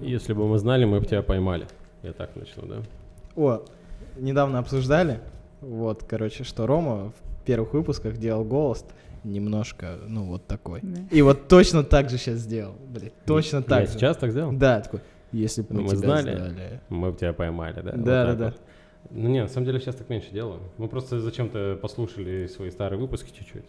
Если бы мы знали, мы бы тебя поймали. Я так начну, да? О, недавно обсуждали, вот, короче, что Рома в первых выпусках делал голос немножко, ну, вот такой. Да. И вот точно так же сейчас сделал, блин, точно так Я же. сейчас так сделал? Да, такой, если бы Ну, мы, мы тебя знали. знали. Мы бы тебя поймали, да? Вот Да, да, так да. вот. Ну не, на самом деле сейчас так меньше делаю. Мы просто зачем-то послушали свои старые выпуски чуть-чуть.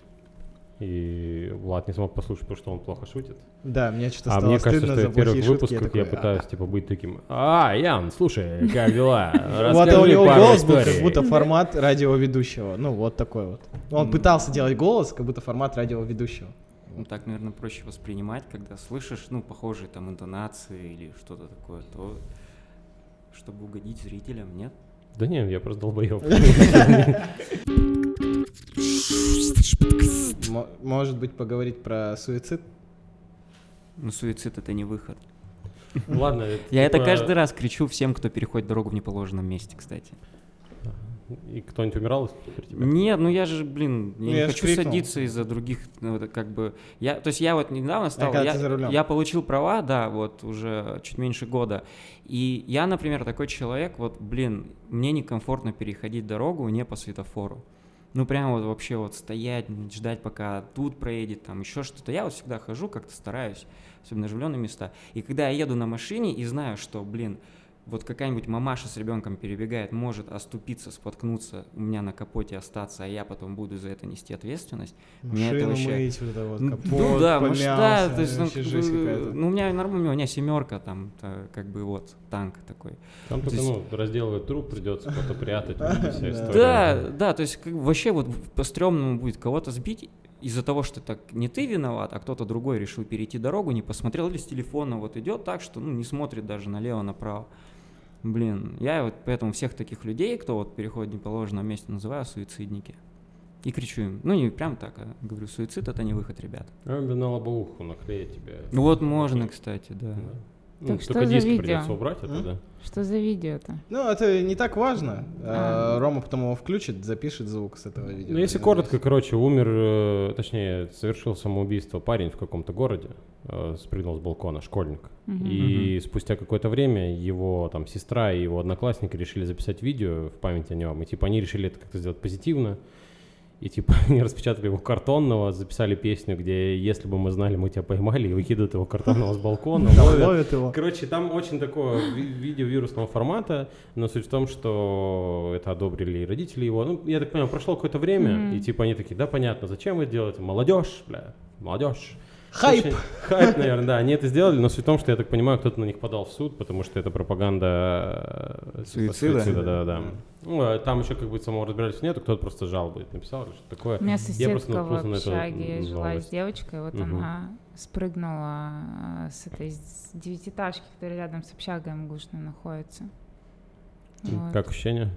И Влад не смог послушать, потому что он плохо шутит. Да, мне что-то а стало мне кажется, стыдно что я за в первых шутки, выпусках я, такой, пытаюсь типа быть таким. А, Ян, слушай, как дела? Вот а у него голос был как историй». будто формат радиоведущего. Ну, вот такой вот. Он пытался делать голос, как будто формат радиоведущего. Ну, так, наверное, проще воспринимать, когда слышишь, ну, похожие там интонации или что-то такое, то чтобы угодить зрителям, нет? Да не, я просто долбоеб. Мо- Может быть, поговорить про суицид? Ну, суицид это не выход. Ладно. Я это типа, каждый раз кричу всем, кто переходит дорогу в неположенном месте, кстати. И кто-нибудь умирал при тебе? Нет, ну я же, блин, я Ну, не я хочу крикнул. садиться из-за других, ну, как бы, я, то есть я вот недавно стал, я, рулем. я получил права, да, вот уже чуть меньше года, и я, например, такой человек, вот, блин, мне некомфортно переходить дорогу не по светофору. Ну, прям вот вообще вот стоять, ждать, пока тут проедет, там еще что-то. Я вот всегда хожу, как-то стараюсь, особенно оживленные места. И когда я еду на машине и знаю, что, блин, вот какая-нибудь мамаша с ребенком перебегает, может оступиться, споткнуться, у меня на капоте остаться, а я потом буду за это нести ответственность. Меня это Машину вообще- мыть, вот это вот, Ну, капот, ну да, помялся, да, то есть, ну, жесть какая-то. ну, у меня нормально, у меня семерка там, та, как бы вот, танк такой. Там То только, есть- ну, разделывать труп придется, куда-то прятать, вся Да. история. Да, да, то есть как вообще вот по стрёмному будет кого-то сбить из-за того, что так не ты виноват, а кто-то другой решил перейти дорогу, не посмотрел или с телефона вот идет так, что ну, не смотрит даже налево, направо. Блин, я вот поэтому всех таких людей, кто вот переходит неположенном месте, называю суицидники. И кричу им, ну не прям так, а говорю, суицид это не выход, ребят. Бы на лобовуху наклеить тебе. Ну вот можно, кстати, да. Да. Ну, Так что только за диски видео? придется убрать, это М? да. Что за видео-то? Ну, это не так важно. А. А, Рома потом его включит, запишет звук с этого видео. Ну, если И коротко, короче, умер, э, точнее, совершил самоубийство парень в каком-то городе, э, спрыгнул с балкона, школьник. Мгм. И спустя какое-то время его там сестра и его одноклассники решили записать видео в память о нем. И типа они решили это как-то сделать позитивно. И типа они распечатали его картонного, записали песню, где «Если бы мы знали, мы тебя поймали», и выкидывают его картонного с балкона, ловят. его. Короче, там очень такого ви- видео вирусного формата, но суть в том, что это одобрили и родители его. Ну, я так понимаю, прошло какое-то время, и типа они такие, да, понятно, зачем вы делаете? Молодежь, бля, молодежь. Хайп! Очень- Хайп, наверное, да. Они это сделали, но суть в том, что, я так понимаю, кто-то на них подал в суд, потому что это пропаганда э, типа, Суицида? да, да, да. Ну, а там еще как бы самого разбирательства нету, кто-то просто жалобы написал или что такое. У меня Я соседка просто в общаге жила с девочкой, вот Мгм. она спрыгнула э, с этой с девятиэтажки, которая рядом с общагой МГУшной находится. Вот. Как ощущение?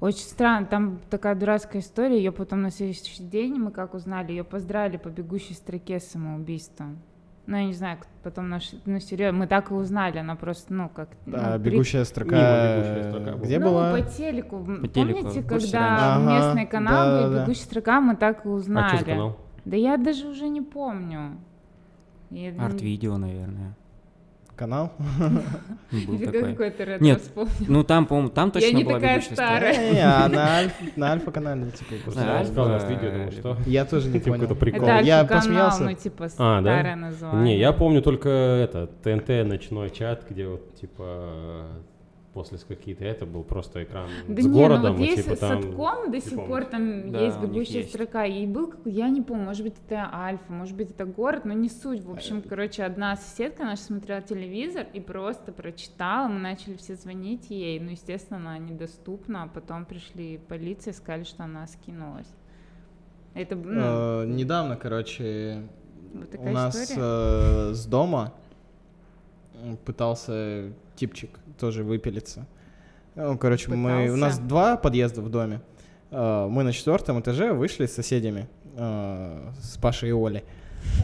Очень странно, там такая дурацкая история, ее потом на следующий день, мы как узнали, ее поздравили по бегущей строке с самоубийством. Ну, я не знаю, как потом наш, ну, серьезно, мы так и узнали, она просто, ну, как... Да, ну, при- бегущая строка. Мимо бегущая строка Где ну, была? по телеку. По телеку, Помните, курсе когда Ага, канал был, да-да-да. бегущая строка, мы так и узнали. А что за канал? Да я даже уже не помню. Я- Арт-видео, наверное. Канал? Был Или такой. ретро Нет. Ну там, по-моему, там точно Я не была такая старая. Не, а на Альф- на Альфа-канале, типа. Просто Да, я Альфа, нас видео, думаю, что... Я тоже не Типа понял. какой-то прикол. Я Альфа-канал, посмеялся. ну, типа, А, старое название. Не, я помню только это, ТНТ ночной чат, где вот, типа, после какие-то это был просто экран Да с не, городом, ну вот и есть типа там... Садком до сих помнишь? пор там Да, есть бегущая есть. строка. И был, какой- я не помню, может быть, это Альфа, может быть, это город, но не суть. В общем, короче, одна соседка наша смотрела телевизор и просто прочитала, мы начали все звонить ей, ну, естественно, она недоступна, а потом пришли полиция, сказали, что она скинулась. Это, ну, Э, Недавно, короче, вот у нас история. э, с дома пытался типчик тоже выпилиться. Ну, короче, мы, у нас два подъезда в доме. Э, Мы на четвертом этаже вышли с соседями, э, с Пашей и Олей.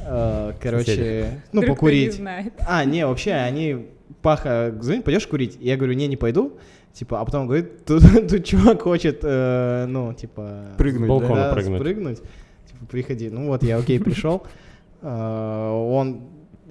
Э, Короче, Соседи. ну, Вдруг кто не покурить. знает. А, не, вообще, они, Паха, звонит, пойдешь курить? Я говорю, не, не пойду. Типа, а потом говорит, тут, тут чувак хочет, э, ну, типа... Прыгнуть, С балкона да, прыгнуть. спрыгнуть. Типа, приходи. Ну вот, я окей, пришел. Он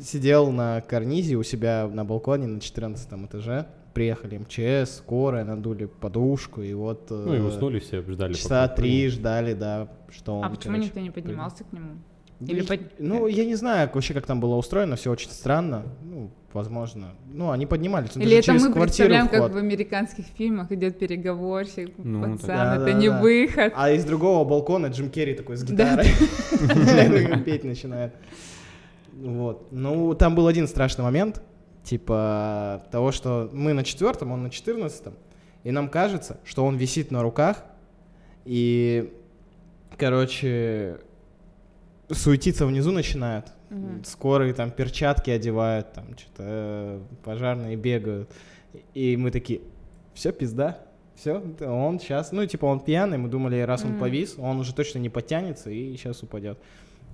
сидел на карнизе у себя на балконе на 14 этаже. Приехали МЧС, скорая, надули подушку, и вот... Ну и э, уснули все, ждали. Часа три ждали, да, что он, А почему короче, никто не поднимался к нему? Ну, Или под- Ну, я не знаю вообще, как там было устроено, все очень странно. Ну, возможно. Ну, они поднимались. ну, Или это через мы представляем, вход. как в американских фильмах идет переговорщик, Ну, пацан, да, это да, не да. выход. А из другого балкона Джим Керри такой с гитарой петь начинает. Вот. Ну, там был один страшный момент, типа того, что мы на четвертом, он на четырнадцатом, и нам кажется, что он висит на руках, и, короче, суетиться внизу начинает. Мгм. Скорые там перчатки одевают, там что-то пожарные бегают. И мы такие, все, пизда, все, он сейчас, ну, типа, он пьяный, мы думали, раз он повис, он уже точно не подтянется и сейчас упадет.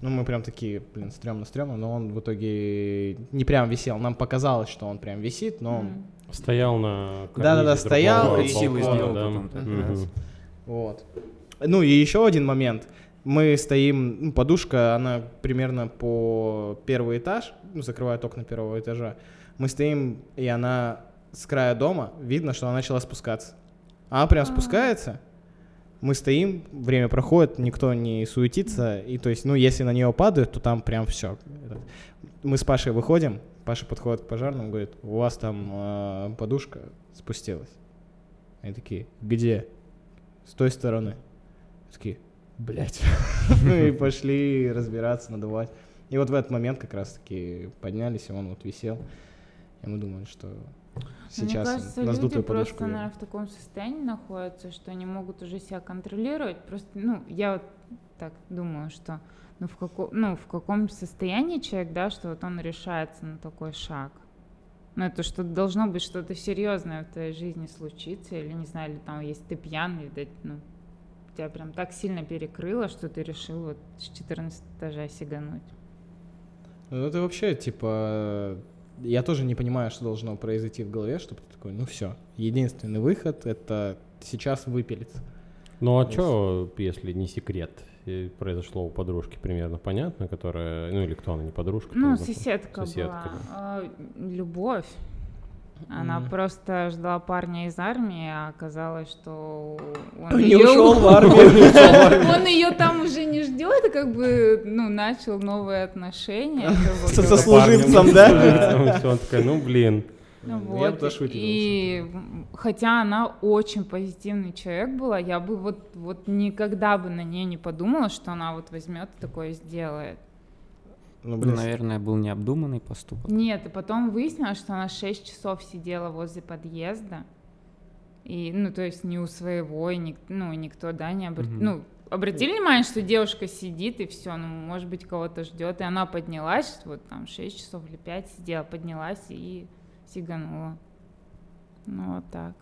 Ну, мы прям такие, блин, стрёмно-стрёмно, но он в итоге не прям висел. Нам показалось, что он прям висит, но он Мгм. Стоял на Да-да-да, стоял и балкона, сделал да. потом. Вот. Ну и еще один момент. Мы стоим, ну, подушка, она примерно по первый этаж, ну, закрывает окна первого этажа. Мы стоим, и она с края дома, видно, что она начала спускаться. Она прям А. спускается, мы стоим, время проходит, никто не суетится, и то есть, ну, если на нее падают, то там прям все. Мы с Пашей выходим, Паша подходит к пожарному, говорит, у вас там э, подушка спустилась. Они такие, где? С той стороны. Такие, блядь. Ну и пошли разбираться, надувать. И вот в этот момент как раз-таки поднялись, и он вот висел. И мы думали, что сейчас Мне кажется, на люди сдутую просто, подушку. наверное, в таком состоянии находятся, что они могут уже себя контролировать. Просто, ну, я вот так думаю, что ну, в, како... ну, в каком состоянии человек, да, что вот он решается на такой шаг. Ну, это что должно быть что-то серьезное в твоей жизни случиться, или, не знаю, или там, если ты пьян, видать, ну, тебя прям так сильно перекрыло, что ты решил вот с 14 этажа сигануть. Ну это вообще, типа, я тоже не понимаю, что должно произойти в голове, чтобы ты такой, ну все, единственный выход — это сейчас выпилиться. Ну а То что, если не секрет, произошло у подружки примерно понятно, которая, ну или кто она, не подружка? Ну, соседка, соседка, была. А, любовь. Она Мгм. просто ждала парня из армии, а оказалось, что он Он не её- ушел в армию. Он ее там уже не ждет, и как бы, ну, начал новые отношения. Со говоря. сослуживцем, да? Всё, он такой, ну блин. Ну Ну, я вот, шутил, и хотя она очень позитивный человек была, я бы вот, вот никогда бы на нее не подумала, что она вот возьмет и такое сделает. Ну, блин, наверное, был необдуманный поступок. Нет, и потом выяснилось, что она 6 часов сидела возле подъезда. И, ну, то есть не у своего, и ник- ну, и никто, да, не обратил. Мгм. Ну, обратили внимание, что девушка сидит, и все, ну, может быть, кого-то ждет. И она поднялась, вот там 6 часов или 5 сидела, поднялась и сиганула. Ну, вот так.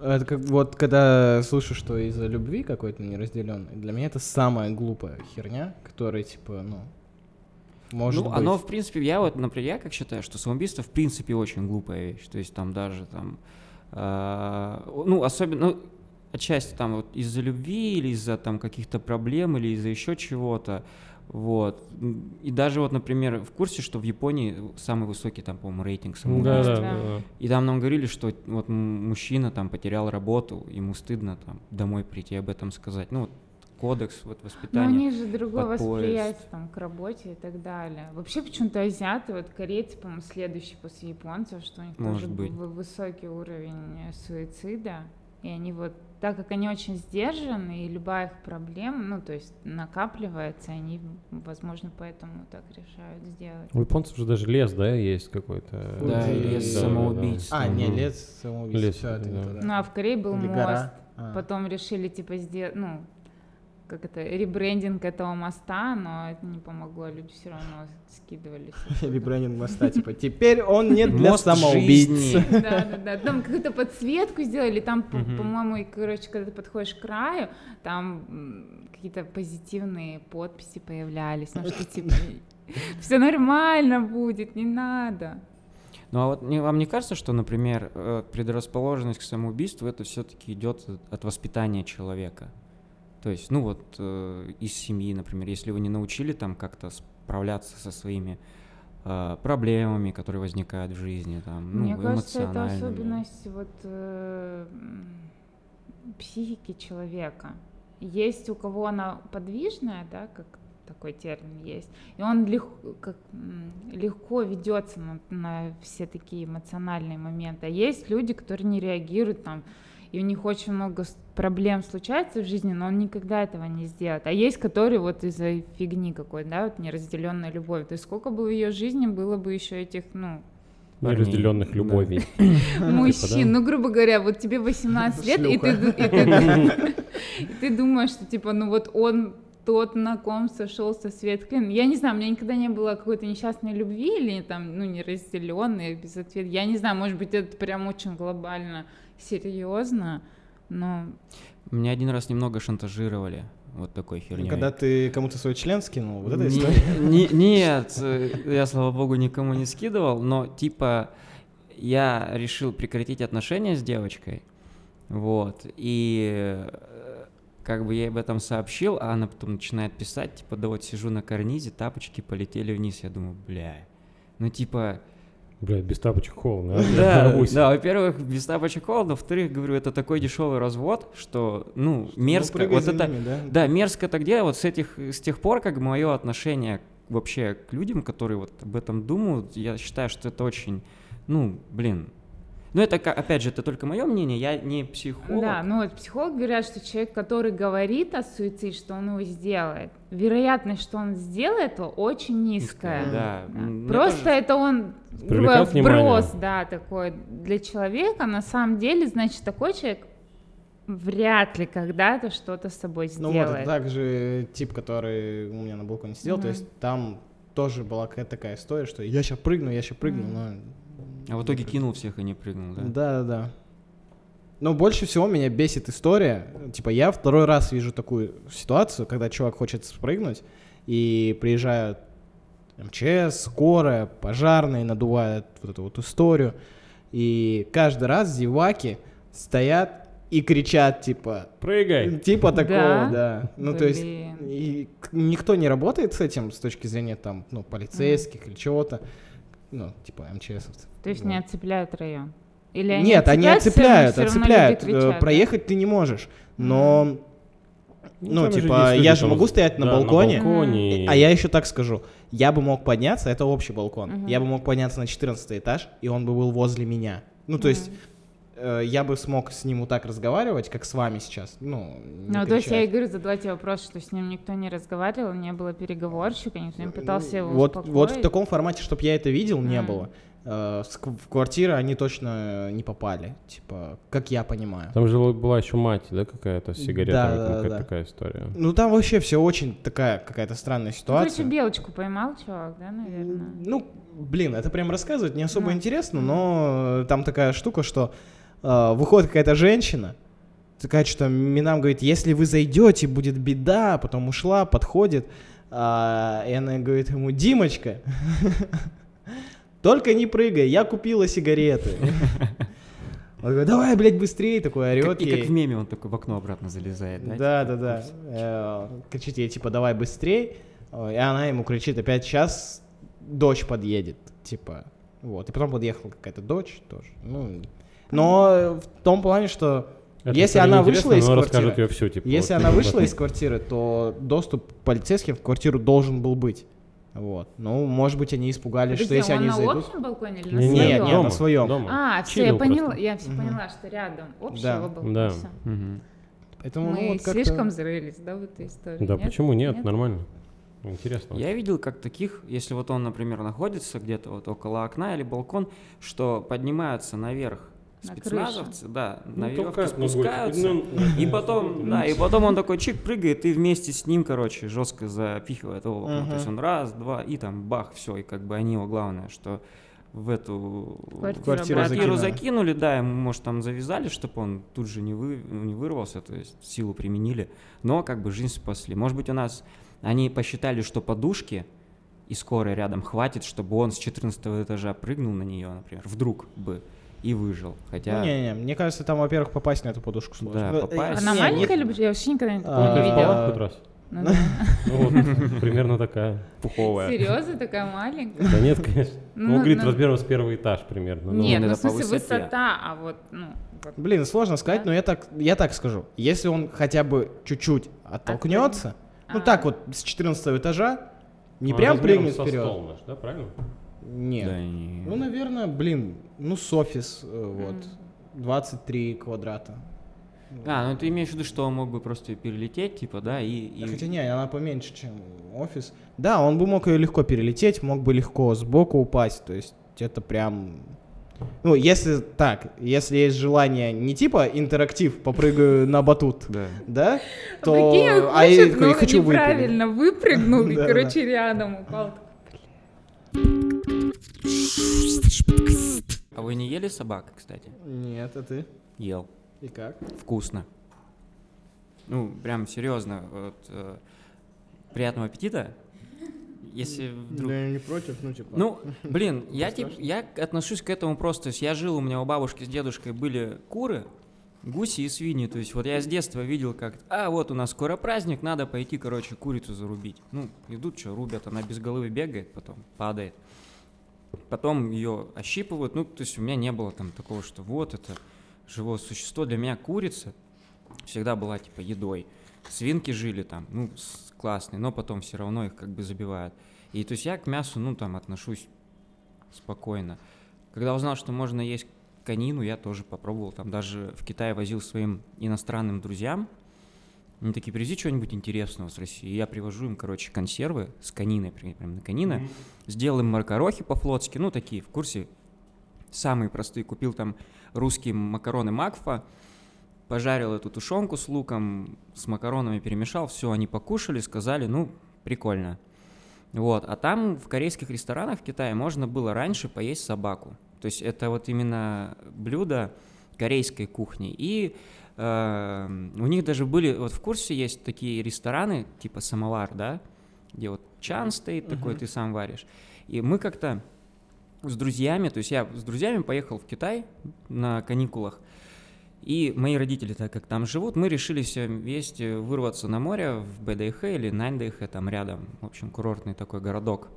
Это как вот когда слышу, что из-за любви какой-то неразделенной, для меня это самая глупая херня, которая типа, ну, может ну, быть. оно, в принципе, я вот, например, я как считаю, что самоубийство, в принципе, очень глупая вещь. То есть там даже там, а, ну, особенно, ну, отчасти там вот из-за любви или из-за там каких-то проблем или из-за еще чего-то. Вот. И даже вот, например, в курсе, что в Японии самый высокий там, по-моему, рейтинг самоубийств. да, да. да. И там нам говорили, что вот мужчина там потерял работу, ему стыдно там домой прийти об этом сказать. Ну, вот кодекс вот Ну, у воспитания. них же другое восприятие там к работе и так далее. Вообще почему-то азиаты, вот корейцы, по-моему, следующие после японцев, что у них Может тоже быть. высокий уровень э, суицида. И они вот, так как они очень сдержаны, и любая их проблема, ну, то есть накапливается, они, возможно, поэтому так решают сделать. У японцев же даже лес, да, есть какой-то. Да, и Да, лес да, да, самоубийц. А, да. не, Мгм. лес самоубийства. Лес, не да. то, да. Ну, а в Корее был Или мост. гора. А. Потом решили, типа, сделать, ну, как это, ребрендинг этого моста, но это не помогло, люди все равно скидывались. Или брендинг моста, типа, теперь он не для самоубийц. жизни. Да, да, да. Там какую-то подсветку сделали, там, по-моему, и, короче, когда ты подходишь к краю, там какие-то позитивные подписи появлялись, ну что типа все нормально будет, не надо. Ну а вот не- вам не кажется, что, например, э, предрасположенность к самоубийству это все-таки идет от воспитания человека? То есть, ну вот э, из семьи, например, если вы не научили там как-то справляться со своими э, проблемами, которые возникают в жизни, там, ну, Мне кажется, это особенность вот э, психики человека. Есть у кого она подвижная, да, как такой термин есть, и он лег- как, легко ведется на, на все такие эмоциональные моменты. А есть люди, которые не реагируют там, и у них очень много проблем случается в жизни, но он никогда этого не сделает. А есть, которые вот из-за фигни какой, да, вот неразделенная любовь. То есть сколько бы в ее жизни было бы еще этих, ну, Неразделенных любовей. мужчин. да? Ну, грубо говоря, вот тебе 18 лет, и ты, ду- и ты- и ты думаешь, что типа, ну вот он тот, на ком сошелся свет клин. Я не знаю, у меня никогда не было какой-то несчастной любви или там, ну, неразделенной, без ответа. Я не знаю, может быть, это прям очень глобально серьезно, но Меня один раз немного шантажировали вот такой херней. Когда ты кому-то свой член скинул, вот это Не- история. не- Нет, э, я, слава богу, никому не скидывал, но типа я решил прекратить отношения с девочкой, вот, и э, как бы я ей об этом сообщил, а она потом начинает писать, типа, да вот сижу на карнизе, тапочки полетели вниз, я думаю, бля, ну типа, Блядь, без тапочек холодно. а? да, да, во-первых, без тапочек холодно, во-вторых, говорю, это такой дешевый развод, что, ну, мерзко, Ну, прыгай вот это, ними, да? да, мерзко так делать. Вот с этих, с тех пор, как мое отношение вообще к людям, которые вот об этом думают, я считаю, что это очень, ну, блин. Ну, это, опять же, это только мое мнение, я не психолог. Да, ну вот психологи говорят, что человек, который говорит о суициде, что он его сделает, вероятность, что он сделает очень низкая. Да. Да. Мне Просто тоже- это он говоря, вброс, внимание. да, такой для человека. На самом деле, значит, такой человек вряд ли когда-то что-то с собой Ну вот, это сделает. также тип, который у меня на балконе сидел, то Мгм. есть там тоже была какая-то такая история, что я сейчас прыгну, я сейчас прыгну, Мгм. но... А в итоге кинул всех и не прыгнул, да? Да, да, да. Но больше всего меня бесит история. Типа, я второй раз вижу такую ситуацию, когда чувак хочет спрыгнуть, и приезжают МЧС, скорая, пожарные, надувают вот эту вот историю. И каждый раз зеваки стоят и кричат, типа, Прыгай. типа такого, Да? да. Ну, то есть, Блин. и никто не работает с этим с точки зрения, там, ну, полицейских или чего-то. Ну, типа, МЧСовцев. То есть Вот. не отцепляют район? Или они Нет, они отцепляют, отцепляют, кричат, да? Проехать ты не можешь. Но, ну, же типа, я же могу стоять на да, балконе, балконе и- а я еще так скажу. Я бы мог подняться, это общий балкон. Мгм. Я бы мог подняться на 14 этаж, и он бы был возле меня. Ну, то есть, э, я бы смог с ним вот так разговаривать, как с вами сейчас. Ну, Ну, то есть я и говорю, задала тебе вопрос, что с ним никто не разговаривал, не было переговорщика, никто не пытался его вот, вот в успокоить. таком формате, чтобы я это видел, не М. было. Э, В квартиры они точно не попали, типа, как я понимаю. Там же была еще мать, да, какая-то с сигаретами, Да, да, какая-то да. такая история. Ну, там вообще все очень такая какая-то странная Ну, короче, ситуация. белочку поймал чувак, да, наверное? Ну, блин, это прям рассказывать не особо Ну. интересно, но э, там такая штука, что э, выходит какая-то женщина, такая что Минам говорит, если вы зайдете, будет беда, потом ушла, подходит, а, и она говорит ему, Димочка, только не прыгай, я купила сигареты. Он говорит, давай, блядь, быстрее, такой орет Как- и как в меме он такой в окно обратно залезает, да? Да, типа, да, да. Э, Кричит ей, типа, давай быстрей. Э, И она ему кричит, опять сейчас дочь подъедет. Типа, вот. И потом подъехала какая-то дочь тоже. Ну, но в том плане, что Это если она вышла из квартиры, ее всю, типа. если вот, она вышла из квартиры, то доступ полицейским в квартиру должен был быть. Вот. Ну, может быть, они испугались, что Подожди, если он они на зайдут... общем балконе или на Не, Нет, своем? нет, на дома, своем. дома. А, все, я Чилил поняла, просто. я все Мгм. поняла, что рядом общего Да. балкона. Да. Мгм. Поэтому, ну, Мы вот как-то- слишком зарылись, да, в эту историю? Да, нет? почему нет? Нормально. Интересно. Я видел, как таких, если вот он, например, находится где-то вот около окна или балкон, что поднимаются наверх На спецназовцы, да, на Ну, ну, спускаются, ну, и потом, да, и потом он такой чик прыгает и вместе с ним, короче, жестко запихивает его в окно. То есть он раз, два, и там бах, все, и как бы они его, главное, что в эту Квартиру Квартиру закинули. закинули, да, ему, может, там завязали, чтобы он тут же не, вы, не вырвался, то есть силу применили, но как бы жизнь спасли. Может быть, у нас они посчитали, что подушки и скорой рядом хватит, чтобы он с 14 этажа прыгнул на нее, например, вдруг бы, и выжил. Хотя... Ну, не-не, мне кажется, там, во-первых, попасть на эту подушку сложно. Да, Э, попасть. Она не, маленькая не- или? Я вообще никогда не А, Ну, не видела. хоть раз? Ну. Ну, вот, примерно такая. Пуховая. Серьезно, такая маленькая? Да нет, конечно. Ну, Ну, он говорит, ну- размером с первый этаж примерно. Нет, ну в смысле высота, а вот, ну. Блин, сложно сказать, Да? но я так, я так скажу. Если он хотя бы чуть-чуть оттолкнется, ну А. так вот с 14 этажа, не он прям прыгнет вперед. стол наш, да, правильно? Нет. Да, не- Ну, наверное, блин, ну с офис, э, вот, 23 квадрата. А, ну ты имеешь в виду, что он мог бы просто перелететь, типа, да, и... и- Хотя не, она поменьше, чем офис. Да, он бы мог ее легко перелететь, мог бы легко сбоку упасть, то есть это прям... Ну, если так, если есть желание не типа интерактив, попрыгаю на батут, Да. то... а я хочу выпрыгнуть. неправильно выпрыгнул и, короче, рядом упал. А вы не ели собак, кстати? Нет, а ты? Ел. И как? Вкусно. Ну, прям серьезно. Вот, э, приятного аппетита. Если вдруг... Да я не против, ну типа... Ну, блин, я, Не тип, страшно? я отношусь к этому просто. То есть я жил, у меня у бабушки с дедушкой были куры, гуси и свиньи. То есть вот я с детства видел, как, а вот у нас скоро праздник, надо пойти, короче, курицу зарубить. Ну, идут, что, рубят, она без головы бегает, потом падает. Потом ее ощипывают. Ну, то есть у меня не было там такого, что вот это живое существо. Для меня курица всегда была типа едой. Свинки жили там, ну, классные, но потом все равно их как бы забивают. И то есть я к мясу, ну, там, отношусь спокойно. Когда узнал, что можно есть конину, я тоже попробовал. Там даже в Китай возил своим иностранным друзьям. Они такие, привези что-нибудь интересного с России. И я привожу им, короче, консервы с кониной, прям на конина. Сделал им маркарохи по-флотски, ну, такие, в курсе, самые простые. Купил там русские макароны Макфа, пожарил эту тушенку с луком, с макаронами перемешал, все, они покушали, сказали, ну, прикольно. Вот, а там в корейских ресторанах в Китае можно было раньше поесть собаку. То есть это вот именно блюдо корейской кухни. И у них даже были, вот в курсе есть такие рестораны, типа самовар, да, где вот чан стоит такой, ты сам варишь. И мы как-то с друзьями, то есть я с друзьями поехал в Китай на каникулах, и мои родители, так как там живут, мы решили все вместе вырваться на море в БДХ или Наньдэх, там рядом, в общем, курортный такой городок.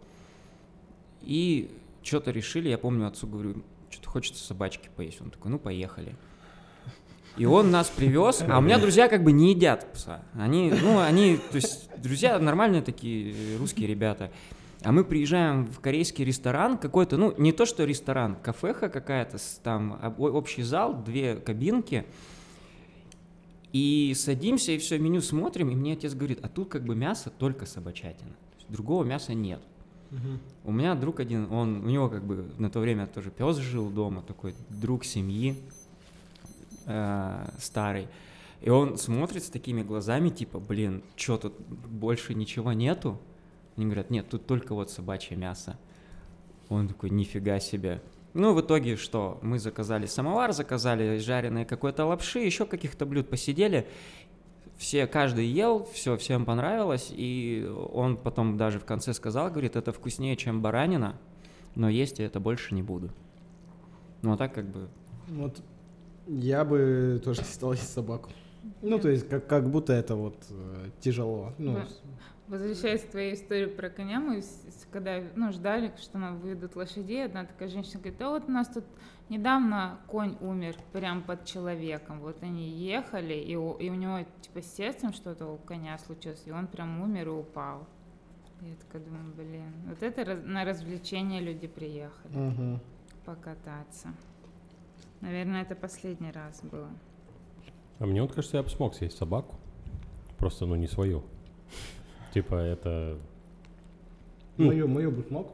И что-то решили, я помню, отцу говорю, что-то хочется собачки поесть. Он такой, ну, поехали. И он нас привез, а у меня друзья как бы не едят пса. Они, ну, они, то есть, друзья нормальные такие э, русские ребята. А мы приезжаем в корейский ресторан какой-то, ну, не то что ресторан, кафеха какая-то, там об- общий зал, две кабинки. И садимся, и все, меню смотрим, и мне отец говорит, а тут как бы мясо только собачатина. То есть другого мяса нет. У меня друг один, он, у него как бы на то время тоже пес жил дома, такой друг семьи э, старый. И он смотрит с такими глазами, типа, блин, что тут больше ничего нету? Они говорят, нет, тут только вот собачье мясо. Он такой, нифига себе. Ну, в итоге что? Мы заказали самовар, заказали жареные какой-то лапши, еще каких-то блюд посидели. Все, каждый ел, все, всем понравилось, и он потом даже в конце сказал, говорит, это вкуснее, чем баранина, но есть я это больше не буду. Ну, а так как бы... Вот я бы тоже не стал есть собаку. Ну, то есть, как, как будто это вот э, тяжело. Ну, Да. Возвращаясь к твоей истории про коня, мы, когда ну, ждали, что нам выведут лошадей, одна такая женщина говорит, да вот у нас тут недавно конь умер прям под человеком. Вот они ехали, и у, и у него типа с сердцем что-то у коня случилось, и он прям умер и упал. Я такая думаю, блин, вот это раз- на развлечение люди приехали Мгм. покататься. Наверное, это последний раз было. А мне вот кажется, я бы смог съесть собаку. Просто, ну, не свою. Типа, это... Ну. Мою, мою бы смог.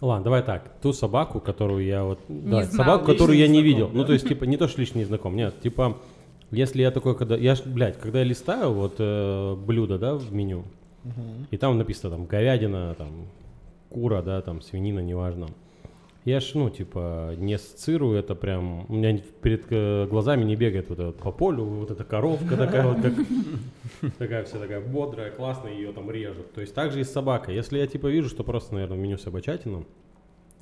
Ладно, давай так. Ту собаку, которую я вот... да, знал. собаку, которую я не знаком, видел. да? Ну, то есть, типа, не то, что не знаком. Нет, типа, если я такой, когда... Я ж, блядь, когда я листаю вот э, блюдо, да, в меню, и там написано там говядина, там, кура, да, там, свинина, неважно. Я ж, ну, типа, не ассоциирую это прям... У меня перед э, глазами не бегает вот это вот по полю, вот эта коровка такая вот, как... Такая вся такая бодрая, классная, ее там режут. То есть так же и с собакой. Если я, типа, вижу, что просто, наверное, в меню собачатину,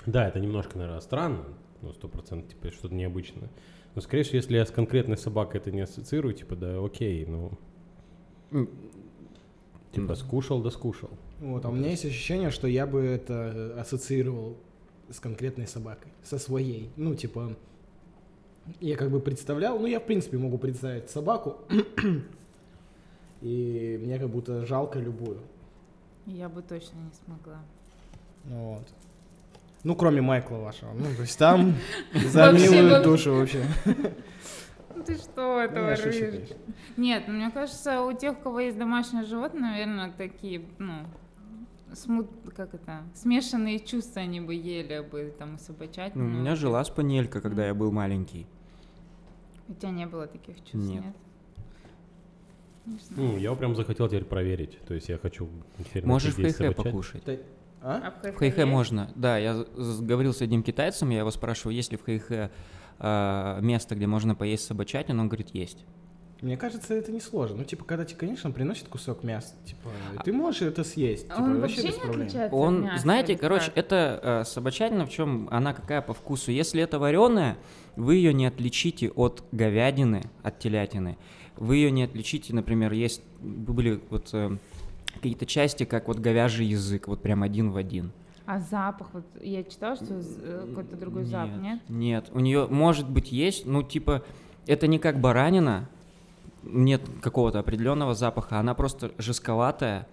да, это немножко, наверное, странно, ну, сто процентов, типа, что-то необычное. Но, скорее всего, если я с конкретной собакой это не ассоциирую, типа, да, окей, ну, Типа скушал да скушал. Вот, а у меня есть ощущение, что я бы это э, ассоциировал с конкретной собакой, со своей. Ну, типа, я как бы представлял, ну, я, в принципе, могу представить собаку, и мне как будто жалко любую. Я бы точно не смогла. Ну, вот. Ну, кроме Майкла вашего. Ну, то есть там за милую душу вообще. Ну ты что, Ну, это шучу, конечно. Нет, ну, мне кажется, у тех, у кого есть домашнее животное, наверное, такие, ну, смут, как это, смешанные чувства они бы ели бы, там, и собачать. Ну, у меня жила спаниелька, когда я был маленький. У тебя не было таких чувств, Нет. нет? Не знаю. Ну, я прям захотел теперь проверить. То есть я хочу теперь Можешь в собачать. покушать. А? А В хэ-хэ можно. Да, я говорил с одним китайцем, я его спрашиваю, есть ли в хэ-хэ а, место, где можно поесть собачатину, он говорит, есть. Мне кажется, это не сложно. Ну, типа, когда тебе, конечно, приносит кусок мяса, типа, А ты можешь это съесть. Типа, Он вообще вообще не проблем. отличается от Он, мяса знаете, короче, как? это э, собачатина, в чем она какая по вкусу. Если это вареная, вы ее не отличите от говядины, от телятины. Вы ее не отличите, например, есть были вот э, какие-то части, как вот говяжий язык, вот прям один в один. А запах, вот я читала, что э, какой-то другой запах, нет? Нет, у нее может быть есть, ну типа это не как баранина, нет какого-то определенного запаха, она просто жестковатая,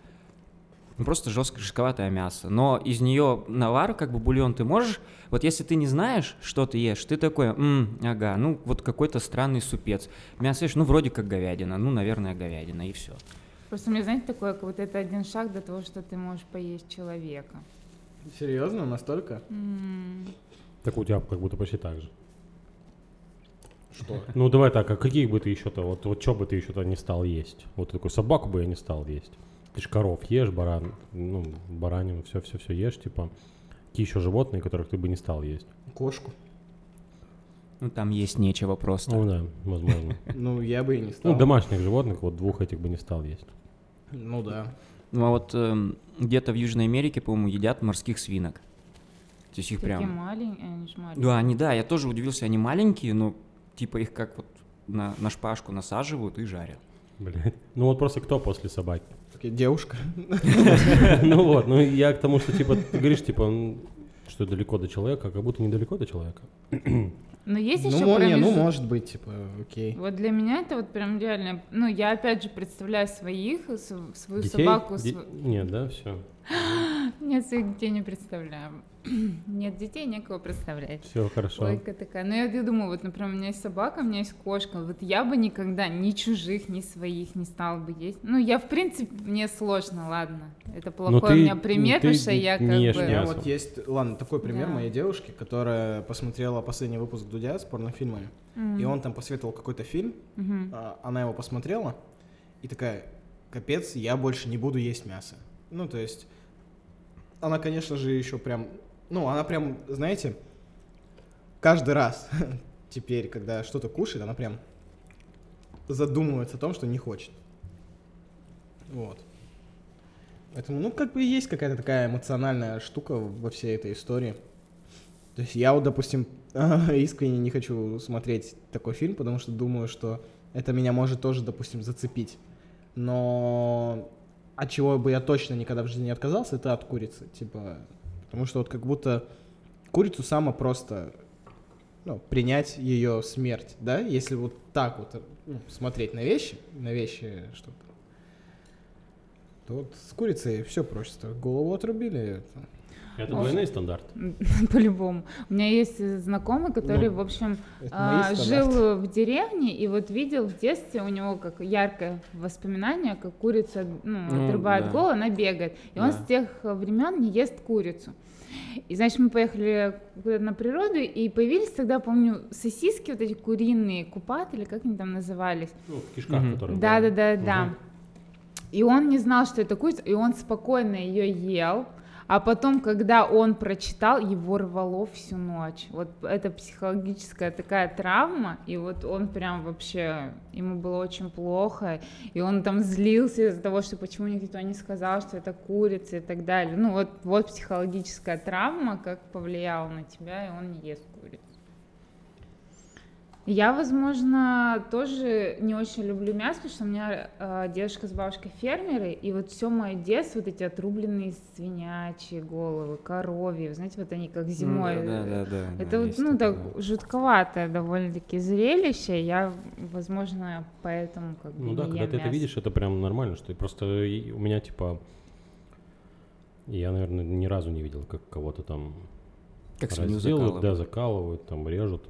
ну, просто жестко жестковатое мясо. Но из нее навар, как бы бульон, ты можешь, вот если ты не знаешь, что ты ешь, ты такой, «М, ага, ну вот какой-то странный супец. Мясо ешь, ну вроде как говядина, ну наверное говядина и все. Просто мне, знаете, такое, как вот это один шаг до того, что ты можешь поесть человека. Серьезно, настолько? М, Так у тебя как будто почти так же. Что? Ну давай так, а каких бы ты еще-то, вот, вот что бы ты еще-то не стал есть? Вот такую собаку бы я не стал есть. Ты ж коров ешь, баран, ну, баранину, все-все-все ешь, типа. Какие еще животные, которых ты бы не стал есть? Кошку. Ну там есть нечего просто. Ну да, возможно. Ну, я бы и не стал. Ну, домашних животных, вот двух этих бы не стал есть. Ну да. Ну а вот эм, где-то в Южной Америке, по-моему, едят морских свинок. То есть их Такие прям... маленькие, они же маленькие. Да, они, да, я тоже удивился, они маленькие, но типа их как вот на, на шпажку насаживают и жарят. Блядь. Ну вот просто кто после собаки? Девушка. Ну вот, ну я к тому, что типа ты говоришь, типа, что далеко до человека, а как будто недалеко до человека. Но есть Ну, еще мо- не, ну, может быть, типа, окей. Вот для меня это вот прям реально, ну я опять же представляю своих, св- свою Детей? собаку, Де- св- Нет, да, все. нет своих детей не представляю. Нет детей, некого представлять. Все хорошо. Логика такая. Но я, я думаю, вот, например, у меня есть собака, у меня есть кошка. Вот я бы никогда ни чужих, ни своих не стала бы есть. Ну, я, в принципе, мне сложно, ладно. Это плохой ты- у меня пример, потому что я как не бы... У меня мясо. вот есть, ладно, такой пример Да. моей девушки, которая посмотрела последний выпуск Дудя с порнофильмами, М, и он там посоветовал какой-то фильм, а, она его посмотрела, и такая, капец, я больше не буду есть мясо. Ну, то есть, она, конечно же, еще прям, ну, она прям, знаете, каждый раз теперь, когда что-то кушает, она прям задумывается о том, что не хочет. Вот. Поэтому, ну, как бы есть какая-то такая эмоциональная штука во всей этой истории. То есть я вот, допустим, искренне не хочу смотреть такой фильм, потому что думаю, что это меня может тоже, допустим, зацепить. Но от чего бы я точно никогда в жизни не отказался, это от курицы. Типа, потому что вот как будто курицу само просто ну, принять ее смерть, да, если вот так вот ну, смотреть на вещи, на вещи, что то вот с курицей все просто. Голову отрубили. это- Это Ох. двойной стандарт. По-любому. У меня есть э, знакомый, который, Ну, в общем, а, жил в деревне и вот видел в детстве у него как яркое воспоминание, как курица ну, Ну, отрубает да. голову, она бегает. И он с тех времен не ест курицу. И, значит, мы поехали куда-то на природу, и появились тогда, помню, сосиски вот эти куриные, купат, или как они там назывались. Ну, в кишках, Мгм. которые... Да, да, да, Мгм. да. И он не знал, что это курица, и он спокойно ее ел. А потом, когда он прочитал, его рвало всю ночь. Вот это психологическая такая травма, и вот он прям вообще, ему было очень плохо, и он там злился из-за того, что почему никто не сказал, что это курица и так далее. Ну вот, вот психологическая травма, как повлияла на тебя, и он не ест курицу. Я, возможно, тоже не очень люблю мясо, потому что у меня э, дедушка с бабушкой фермеры, и вот все мое детство, вот эти отрубленные свинячьи головы, коровьи, вы знаете, вот они как зимой. Ну, да, да, да. Это да, вот, ну, так такое. жутковатое довольно-таки зрелище. Я, возможно, поэтому как бы Ну да, когда ем ты это мясо. видишь, это прям нормально, что просто у меня типа я, наверное, ни разу не видел, как кого-то там Как разделывают, да, закалывают. закалывают, там режут.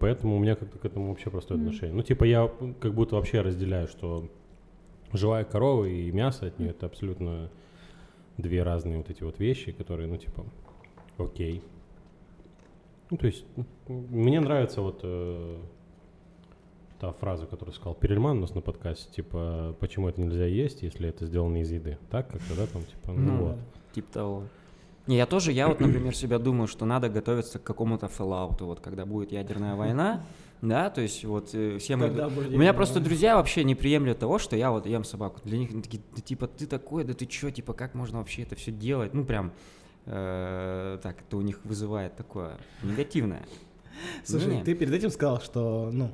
Поэтому у меня как-то к этому вообще простое Мгм. отношение. Ну, типа, я как будто вообще разделяю, что живая корова и мясо от нее это абсолютно две разные вот эти вот вещи, которые, ну, типа, окей. Ну, то есть, мне нравится вот э, та фраза, которую сказал Перельман у нас на подкасте, типа, почему это нельзя есть, если это сделано из еды. Так как-то, да, там, типа, ну, Ну, вот. Типа того. Не, я тоже, я вот, например, себя думаю, что надо готовиться к какому-то Fallout, вот когда будет ядерная война, да, то есть вот э, все мы... Когда У меня просто друзья вообще не приемлют того, что я вот ем собаку. Для них такие, да, типа, ты такой, да ты чё, типа, как можно вообще это все делать? Ну, прям, э, так, это у них вызывает такое негативное. Слушай, ты перед этим сказал, что, ну,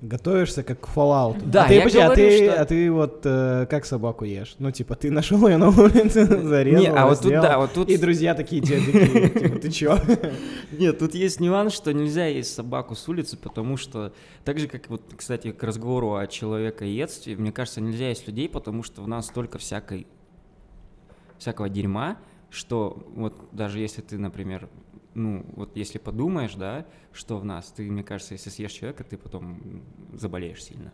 готовишься как к Fallout. Да, а ты, я подожди, а говорю, ты, что- а ты вот э, как собаку ешь? Ну, типа, ты нашел ее на улице, зарезал, Не, а вот тут, раздел, да, вот тут... И друзья такие тебе такие, типа, ты чё? Нет, тут есть нюанс, что нельзя есть собаку с улицы, потому что так же, как вот, кстати, к разговору о человекоедстве, мне кажется, нельзя есть людей, потому что в нас столько всякой, всякого дерьма, что вот даже если ты, например, ну, вот если подумаешь, да, что в нас, ты, мне кажется, если съешь человека, ты потом заболеешь сильно.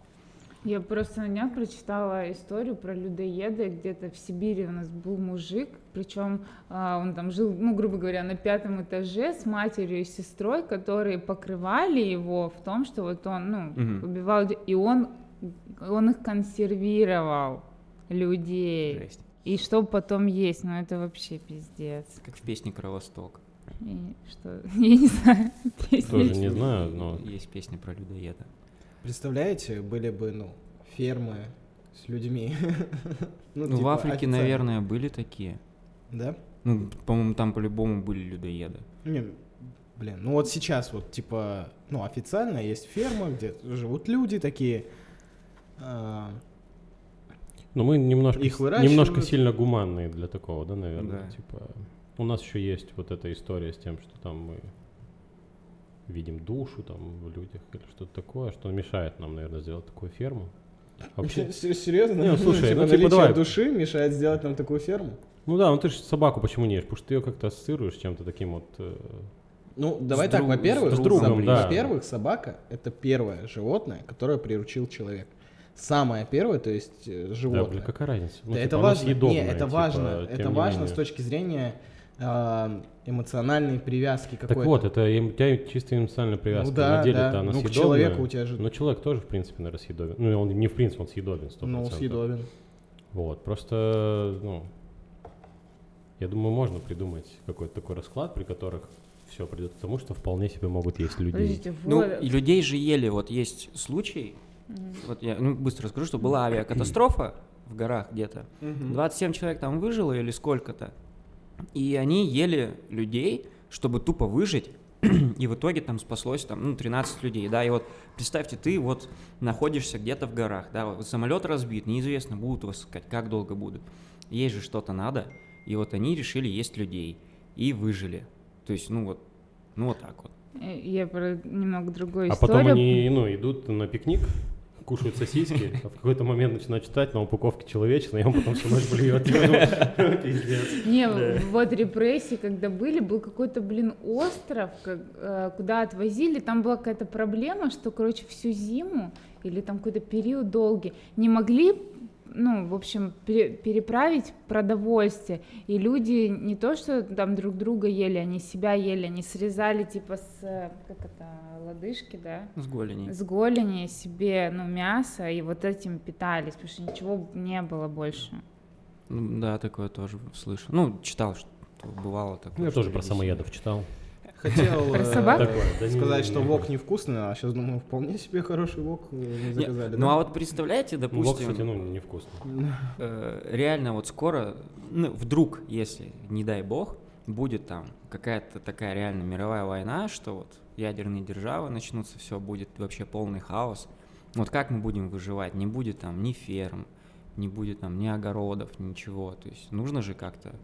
Я просто на днях прочитала историю про людоеда. Где-то в Сибири у нас был мужик, причем он там жил, ну, грубо говоря, на пятом этаже с матерью и сестрой, которые покрывали его в том, что вот он, ну, Мгм. убивал и он, он их консервировал, людей. Жесть. И что потом есть, ну это вообще пиздец. Как в песне «Кровосток». И что, я не знаю. Тоже не знаю, но... Есть песня про людоеда. Представляете, были бы, ну, фермы с людьми. Ну, в типа, Африке, официально. наверное, были такие. Да? Ну, по-моему, там по-любому были людоеды. Не, блин, ну вот сейчас вот, типа, ну, официально есть ферма, где живут люди такие, а, Но мы немножко, Их немножко сильно гуманные для такого, да, наверное. Да. Типа, у нас еще есть вот эта история с тем, что там мы видим душу там в людях или что-то такое, что мешает нам, наверное, сделать такую ферму. Вообще, Се- Серьезно? Не, ну, слушай, типа, ну, типа, давай. души мешает сделать нам такую ферму? ну да, ну ты же собаку почему не ешь? Потому что ты ее как-то ассоциируешь чем-то таким вот. э, Ну, давай С так, друг- во-первых, с другом, да. во-первых, собака — это первое животное, которое приручил человек. Самое первое, то есть э, Да, животное. блин, какая разница? Ну, Да, типа, это важно. Не, это типа, важно. Это важно с точки зрения эмоциональной привязки какой-то. Так вот, это им- у тебя чисто эмоциональная привязка. Ну да, На деле да. она Ну, к человеку у тебя же- Но человек тоже, в принципе, наверное, съедобен. Ну, он не в принципе, он съедобен, 100%. Ну, съедобен. Вот, просто, ну, я думаю, можно придумать какой-то такой расклад, при которых все придет к тому, что вполне себе могут есть людей. Подождите, Ну, вот. и людей же ели. Вот есть случай, вот я ну, быстро расскажу, что была авиакатастрофа в горах где-то. 27 человек там выжило или сколько-то. И они ели людей, чтобы тупо выжить. И в итоге там спаслось там, ну, 13 людей, да, и вот представьте, ты вот находишься где-то в горах, да, вот самолет разбит, неизвестно, будут вас искать, как долго будут. Есть же что-то надо, и вот они решили есть людей и выжили. То есть, ну вот, ну вот так вот. Э, Я про немного другую А историю. потом они, ну, идут на пикник, кушают сосиски, а в какой-то момент начинают читать на упаковке человечество, и он потом всю ночь блюет. Не, вот репрессии, когда были, был какой-то, блин, остров, э, куда отвозили, там была какая-то проблема, что, короче, всю зиму или там какой-то период долгий не могли, ну, в общем, пере- переправить продовольствие, и люди не то, что там друг друга ели, они себя ели, они срезали, типа, с, как это, лодыжки, да, С голеней. с голени себе, ну, мясо, и вот этим питались, потому что ничего не было больше. Да, такое тоже слышу. Ну, читал, что бывало такое. Ну, Я тоже про самоедов читал. Хотел э, сказать, что вок невкусный, а сейчас думаю, вполне себе хороший вок э, заказали. Ну а вот представляете, Ну, Вок, допустим, кстати, ну, невкусно. э, реально вот скоро, ну, вдруг, если, не дай бог, будет там какая-то такая реально мировая война, что вот ядерные державы начнутся, все будет вообще полный хаос. Вот как мы будем выживать? Не будет там ни ферм, не будет там ни огородов, ничего. То есть нужно же как-то,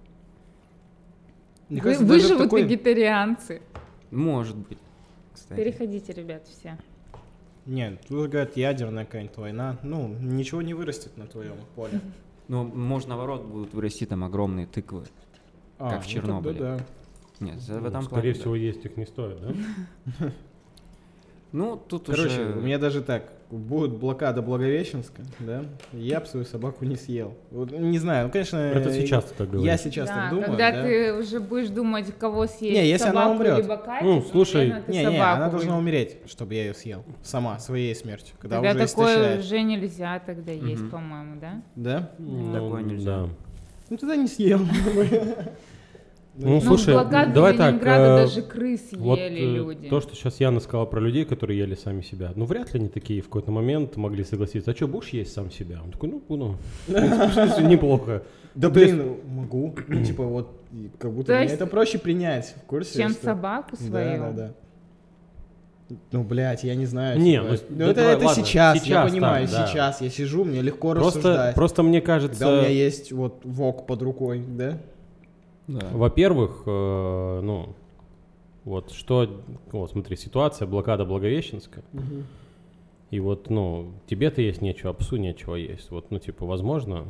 Мне Вы- кажется, даже в выживут такой- вегетарианцы. может быть, кстати. Переходите, ребят, все. Нет, тут говорят, ядерная какая-нибудь война. Ну, ничего не вырастет на твоем поле. Ну, может, наоборот, будут вырасти там огромные тыквы. А, Как в ну Чернобыле. да. Нет, за- в Ну, этом скорее плане, да. всего, есть их не стоит, да? Ну, тут Короче, уже... у меня даже так, будет блокада Благовещенска, да, я бы свою собаку не съел. Вот, не знаю, ну, конечно... Это сейчас ты так говоришь. Я сейчас да, так думаю, когда да. ты уже будешь думать, кого съесть, Не, если она собаку умрет. либо Катю, Ну, слушай, Не, не, она должна умереть, чтобы я ее съел. Сама, своей смертью. Когда Тогда уже такое истощает. уже нельзя тогда есть, Мгм. по-моему, да? Да? Ну, Такое нельзя. да. Ну тогда не съел. Ну, Ну, слушай, давай так, Ленинграда э, даже крыс Вот ели э, люди. то, что сейчас Яна сказала про людей, которые ели сами себя. Ну, вряд ли они такие в какой-то момент могли согласиться. А что, будешь есть сам себя? Он такой, ну, буду. Неплохо. Да есть- блин, могу. Ну типа вот, как будто То мне есть- это проще принять. В курсе? Чем собаку свою. Да, да, да. Ну, блядь, я не знаю. Не, типа, ну, ну, да это, давай, это ладно, сейчас, я сейчас понимаю, так, да. сейчас. Я сижу, мне легко Просто, рассуждать. просто мне Когда у меня кажется, есть вот вок под рукой, да? Да. во-первых, э, ну, вот что, вот смотри, ситуация, блокада Благовещенска. И вот, ну, тебе-то есть нечего, а псу нечего есть. Вот, ну, типа, возможно,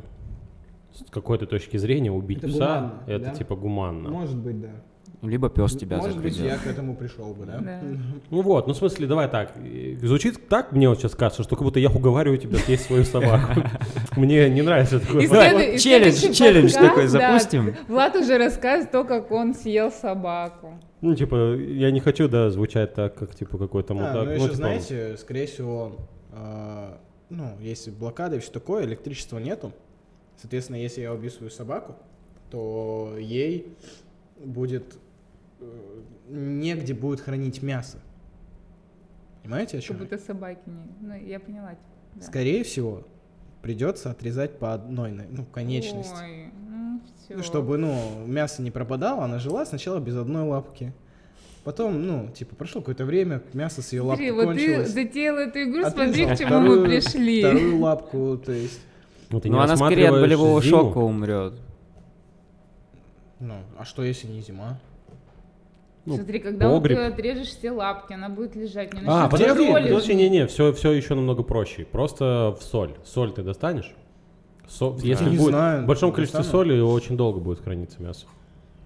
с какой-то точки зрения убить Это пса, гуманно, это да? типа гуманно. Может быть, да. Либо пес тебя Может быть, загрызет. я к этому пришел бы, да? Да. Ну вот, ну в смысле, давай так. Звучит так, мне вот сейчас кажется, что как будто я уговариваю тебя съесть свою собаку. Мне не нравится такое. И Давай, челлендж, челлендж подкаст, такой да, запустим. Влад уже рассказывает то, как он съел собаку. Ну, типа, я не хочу, да, звучать так, как, типа, какой-то А, мудак. ну еще, типа, знаете, скорее всего, э, ну, если блокада и все такое, электричества нету. Соответственно, если я убью свою собаку, то ей будет э, негде будет хранить мясо. Понимаете, о чем? Как будто собаки не... Ну, я поняла. тебя, да. Скорее всего, придется отрезать по одной, ну, конечности. Ой, ну все. Ну, Чтобы, ну, мясо не пропадало, она жила сначала без одной лапки. Потом, ну, типа, прошло какое-то время, мясо с ее лапки Смотри, вот ты затеял эту игру, Отрезал смотри, к чему вторую- мы пришли. Вторую лапку, то есть, ну, не она скорее от болевого зиму. шока умрет. ну, а что если не зима? Ну, Смотри, когда вот погреб. ты отрежешь все лапки, она будет лежать. Не А, подожди, подожди, не-не, все, все еще намного проще. Просто в соль. Соль ты достанешь? Со- Если не будет знаю, в большом количестве достану. соли, очень долго будет храниться мясо.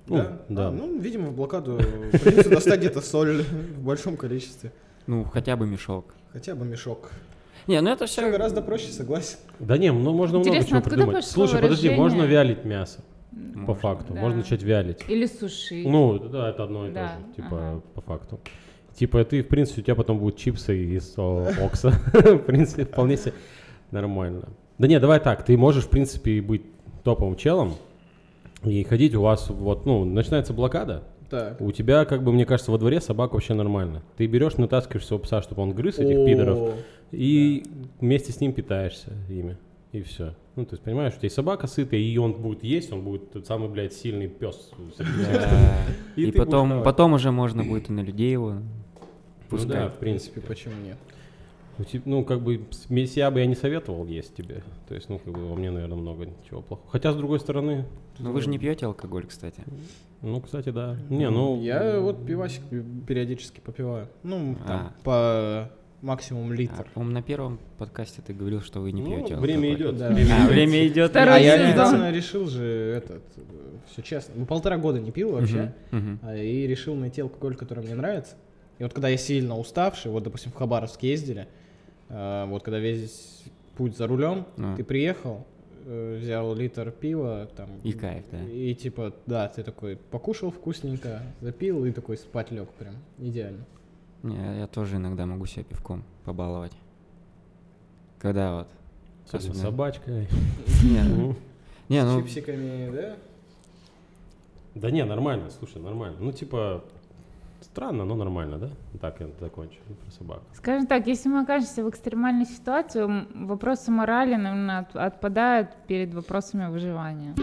Ну, да? да. А, ну, видимо, в блокаду придется достать где-то соль в большом количестве. Ну, хотя бы мешок. Хотя бы мешок. Не, ну это Все все... гораздо проще, согласен. Да не, ну можно много Интересно, чего откуда придумать. пошло Слушай, подожди, можно вялить мясо, по факту. да. Можно начать вялить. Или сушить. Ну, да, это одно и Да, то же, типа, ага. по факту. Типа, ты, в принципе, у тебя потом будут чипсы из окса. В принципе, вполне себе нормально. Да не, давай так, ты можешь, в принципе, быть топовым челом и ходить у вас, вот, ну, начинается блокада, Так. у тебя, как бы, мне кажется, во дворе собака вообще нормально. Ты берешь, натаскиваешь своего пса, чтобы он грыз этих пидоров, и вместе с ним питаешься ими. И все. Ну, то есть, понимаешь, у тебя есть собака сытая, и он будет есть, он будет тот самый, блядь, сильный пес. И потом, потом уже можно будет и на людей его Ну пускать. да, в принципе, почему нет? У теб- Ну, как бы, с- месья бы я не советовал есть тебе. То есть, ну, как бы, во мне, наверное, много чего плохого. Хотя, с другой стороны, Но вы же не пьете алкоголь, кстати. ну, кстати, да. Не, ну... Я вот пивасик периодически попиваю. Ну, там, А. по максимум А, литр. по-моему, на первом подкасте ты говорил, что вы не ну, пьете время алкоголь. идет. Да. время А, идет. время идет. Второй а я недавно решил же этот, все честно, ну полтора года не пил вообще, мгм. а, и решил найти алкоголь, который мне нравится. И вот когда я сильно уставший, вот, допустим, в Хабаровск ездили, а, вот когда весь путь за рулем, А. ты приехал, э, взял литр пива, там, И кайф, да. и типа, да, ты такой покушал вкусненько, запил и такой спать лег прям, идеально. Не, я тоже иногда могу себя пивком побаловать. Когда вот... Особенно особенно- собачкой. Не, Ну, не, С ну, чипсиками, да? Да не, нормально, слушай, нормально. Ну, типа, странно, но нормально, да? Так я закончу ну, про собак. Скажем так, если мы окажемся в экстремальной ситуации, вопросы морали, наверное, от- отпадают перед вопросами выживания.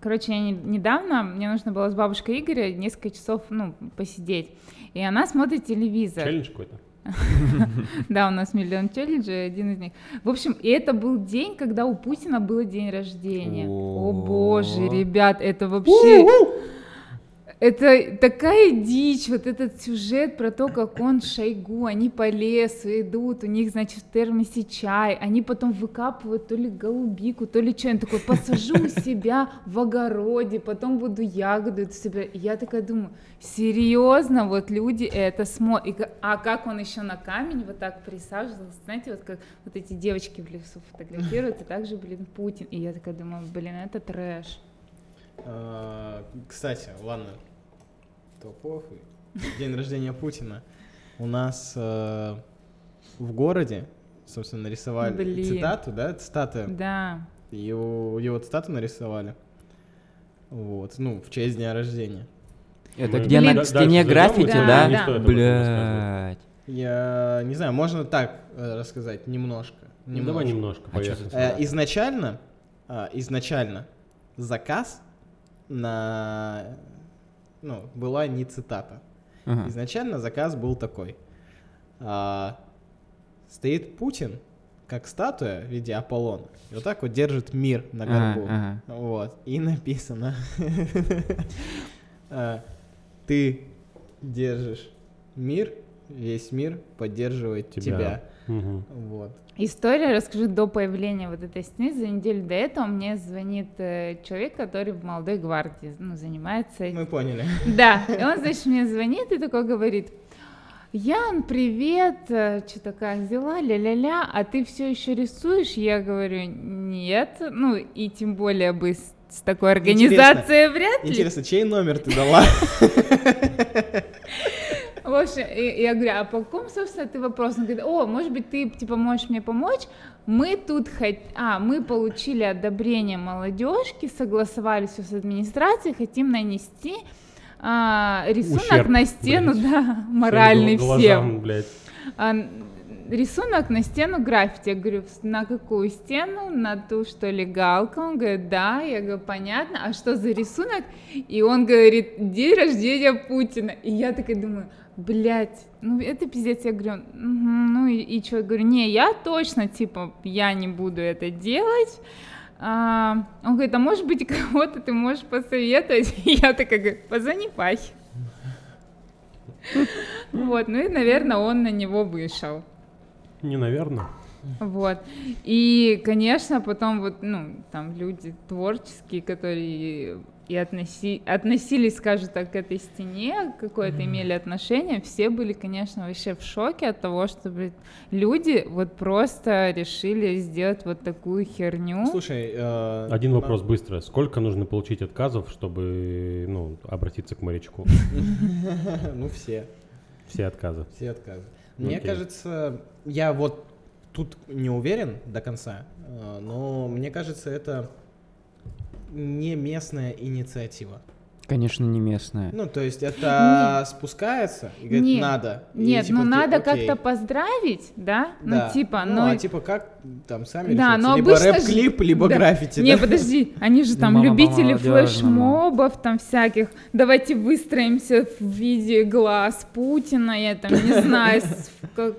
Короче, я не- недавно, мне нужно было с бабушкой Игоря несколько часов, ну, посидеть. И она смотрит телевизор. Челлендж какой-то. Да, у нас миллион челленджей, один из них. В общем, и это был день, когда у Путина был день рождения. О, О. боже, ребят, это вообще... Это такая дичь, вот этот сюжет про то, как он с Шойгу, они по лесу идут, у них, значит, в термосе чай, они потом выкапывают то ли голубику, то ли что, он такой, посажу у себя в огороде, потом буду ягоды это собирать. Я такая думаю, серьезно, вот люди это смотрят, а как он еще на камень вот так присаживался, знаете, вот как вот эти девочки в лесу фотографируют, и также, блин, Путин. И я такая думаю, блин, это трэш. А, Кстати, ладно, то похуй. День рождения Путина. У нас э, в городе, собственно, нарисовали Блин. цитату, да, цитаты. Да. Его, его цитату нарисовали. Вот, ну, в честь дня рождения. Это Мы где Блин. на стене граффити, да? Да. рассказывать. Блять. Я не знаю, можно так э, рассказать, немножко. Ну, давай немножко А. Э, изначально, а, изначально заказ на, ну, была не цитата. Ага. Изначально заказ был такой. А, стоит Путин, как статуя в виде Аполлона. И вот так вот держит мир на Ага, горбу. ага. Вот. И написано. а, Ты держишь мир, весь мир поддерживает Тебя. Вот. История, расскажу, до появления вот этой стены, за неделю до этого мне звонит э, человек, который в молодой гвардии, ну, занимается. Мы поняли. Да, и он, значит, мне звонит и такой говорит, Ян, привет, что-то как дела, ля-ля-ля, а ты все еще рисуешь? Я говорю, нет, ну и тем более бы с, с такой организацией вряд ли. Интересно, чей номер ты дала? В общем, и- я говорю, а по какому, собственно, ты вопрос? Он говорит, о, может быть, ты, типа, можешь мне помочь? Мы тут хот... А, мы получили одобрение молодежки, согласовали все с администрацией, хотим нанести а, рисунок Ущерб, на стену, блядь. да, моральный Всем глазам, блядь. А, рисунок на стену граффити. Я говорю, «В- на какую стену? На ту, что легалка? Он говорит, да. Я говорю, понятно. А что за рисунок? И он говорит, день рождения Путина. И я такая думаю, блядь, ну это пиздец. Я говорю, «Мгм, ну и, и что? Я говорю, не, я точно, типа, я не буду это делать. А, он говорит, а может быть, кого-то ты можешь посоветовать? И я такая говорю, позвони Пахе. Вот, ну и, наверное, он на него вышел. Не, наверное. Вот. И, конечно, потом вот, ну, там люди творческие, которые и относи, относились, скажем так, к этой стене, какое-то имели отношение, все были, конечно, вообще в шоке от того, что блин, люди вот просто решили сделать вот такую херню. Слушай, э, Один на- вопрос быстро. Сколько нужно получить отказов, чтобы ну, обратиться к морячку? Ну, все. Все отказы. Все отказы. Мне кажется, я вот тут не уверен до конца, э, но мне кажется, это не местная инициатива. Конечно, не местная. Ну, то есть это спускается и говорит, Нет. надо. И Нет, типа ну ты, надо как-то поздравить, да? Да. Ну, типа, ну, ну, а типа как там сами Да, решатся? но Либо обычно рэп-клип, же- либо да. граффити, Не, да? подожди, они же там Мама любители флешмобов, там всяких. Давайте выстроимся в виде глаз Путина, я там не знаю, с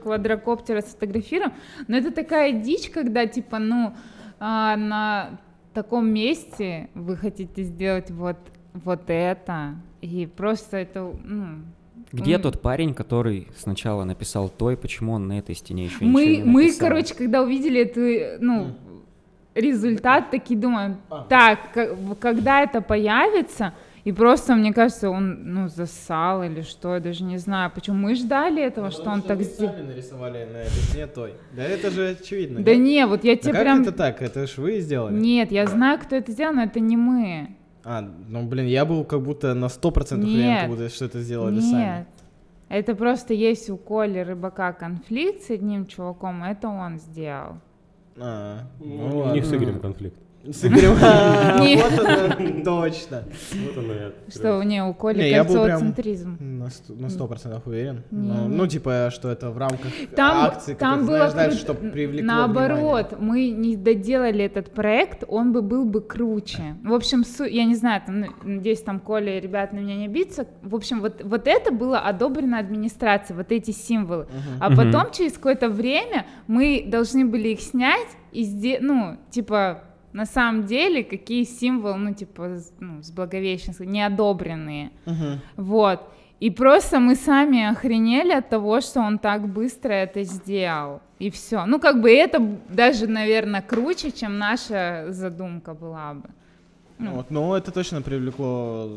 квадрокоптера сфотографируем. Но это такая дичь, когда типа, ну, а, на таком месте вы хотите сделать вот вот это, и просто это, ну, Где тот парень, который сначала написал то, и почему он на этой стене еще мы, ничего не мы, написал? короче, когда увидели эту, ну, результат, такие думаем, А. так, когда это появится, и просто, мне кажется, он, ну, засал или что, я даже не знаю, почему мы ждали этого, Ну, что он так сделал. сами нарисовали на этой стене той. Да это же очевидно. Да нет? не, вот я Да тебе как прям... это так? Это ж вы сделали? Нет, я знаю, кто это сделал, но это не мы. А, ну блин, я был как будто на 100% уверен, Нет. как будто, что это сделали Нет. сами. Это просто есть у Коли Рыбака конфликт с одним чуваком, это он сделал. А, ну Ну, у ладно. них с Игорем конфликт. С Игорем. Вот оно, точно. Вот оно я. Что, у Коли Не, я был прям- кольцоцентризм. На сто- процентов уверен. Ну, типа, что это в рамках акции, там было знаешь, чтобы привлекло Наоборот, мы не доделали этот проект, он бы был бы круче. В общем, я не знаю, там, ну, надеюсь, там Коля и ребята на меня не обидятся. В общем, вот, вот это было одобрено администрацией, вот эти символы. А потом, через какое-то время, мы должны были их снять и сделать, ну, типа, на самом деле, какие символы, ну, типа, с- ну, с Благовещенска, неодобренные. Мгм. Вот. И просто мы сами охренели от того, что он так быстро это сделал. И все. Ну, как бы это даже, наверное, круче, чем наша задумка была бы. Ну, Вот, но это точно привлекло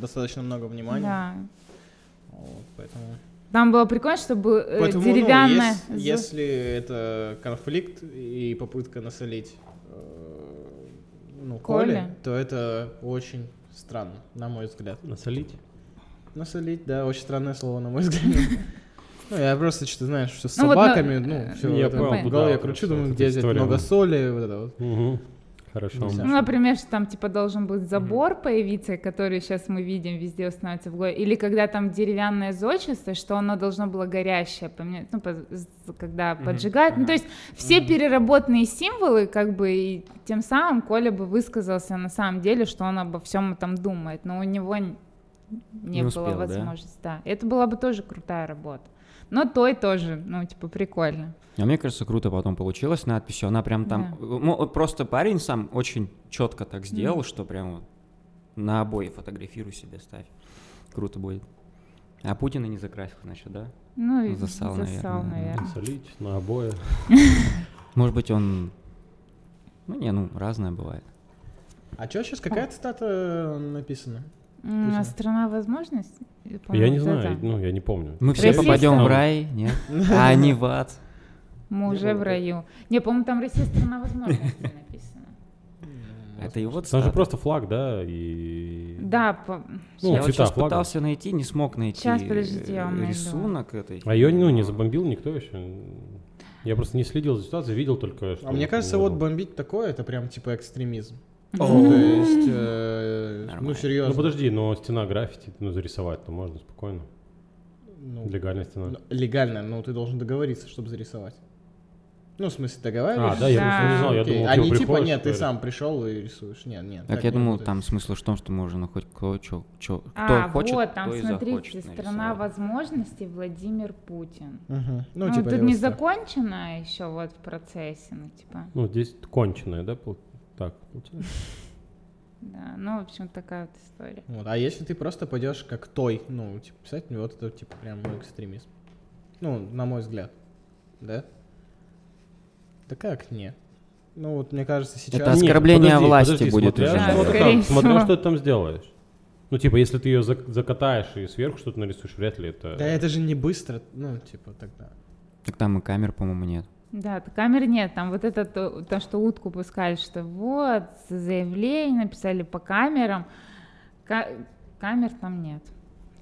достаточно много внимания. Да. Вот, поэтому... Там было прикольно, что был э, Поэтому, ну, деревянная... ес- зо- если это конфликт и попытка насолить э, ну, Коле. Коле, то это очень странно, на мой взгляд. Насолить? Насолить, да, очень странное слово, на мой взгляд. Ну, я просто что-то, знаешь, что с Ну, собаками, ну, ну, все, я это понял, в голове кручу, думаю, где здесь история, много соли, вот это вот. Угу. Хорошо. Ну, Ну, например, что там типа должен быть забор появиться, который сейчас мы видим везде становится в городе. Или когда там деревянное зодчество, что оно должно было горящее поменять, ну, по- когда поджигают. Ну, то есть все переработанные символы, как бы, и тем самым Коля бы высказался на самом деле, что он обо всем этом думает, но у него не, Не было успел, да? возможности. Да? Это была бы тоже крутая работа. Но той тоже, ну, типа, прикольно. А мне кажется, круто потом получилось надписью. Она прям там... Ну, вот просто парень сам очень четко так сделал, что прям вот на обои фотографируй себе, ставь. Круто будет. А Путина не закрасил, значит, да? Ну, и Засал, засал, наверное. наверное. Насолить на обои. Может быть, он... Ну, не, ну, разное бывает. А что сейчас, какая цитата написана? А не- страна возможностей? Я не знаю, это. ну, я не помню. Мы все попадем в рай, нет? А не в ад. Мы уже в раю. Не, по-моему, там Россия страна возможностей написано. Это его Там же цитата. просто флаг, да, и... Да, по... Ну, я вот сейчас флага. пытался найти, не смог найти Щас, подождите, я вам найду. рисунок этой. А ее, ну, не забомбил никто еще. Я просто не следил за ситуацией, видел только, что... А мне кажется, вот бомбить такое, это прям типа экстремизм. О. То есть, э, ну, серьезно. Ну, подожди, но стена граффити, ну, зарисовать-то можно спокойно. Ну, Легальная стена. ну, легально, но ты должен договориться, чтобы зарисовать. Ну, в смысле, договариваешься? А, да, я Да. просто не знал, я думал, а ты не типа, нет, ты сам пришел и рисуешь. Нет, нет. Так так я думал, там смысл в том, что можно хоть кто, чё, чё, кто А, хочет, вот, там, смотрите, страна возможностей Владимир Путин. Мгм. Ну, Ну, типа, тут не закончено еще вот в процессе, ну, типа, Ну, здесь конченая, да, пол- так, получается? да, ну, в общем, такая вот история. Вот. А если ты просто пойдешь как той, ну, типа, писать, вот это, типа, прям ну, экстремизм. Ну, на мой взгляд. Да? Да как нет? Ну, вот мне кажется, сейчас... Это оскорбление подожди, власти подожди, будет смотря уже. что Да, ты там- Смотря, что ты там сделаешь. Ну, типа, если ты ее закатаешь и сверху что-то нарисуешь, вряд ли это... Да это же не быстро, ну, типа, тогда. Так там и камер, по-моему, нет. Да, камер нет, там вот это то, то, что утку пускали, что вот, заявление написали по камерам, Ка- камер там нет.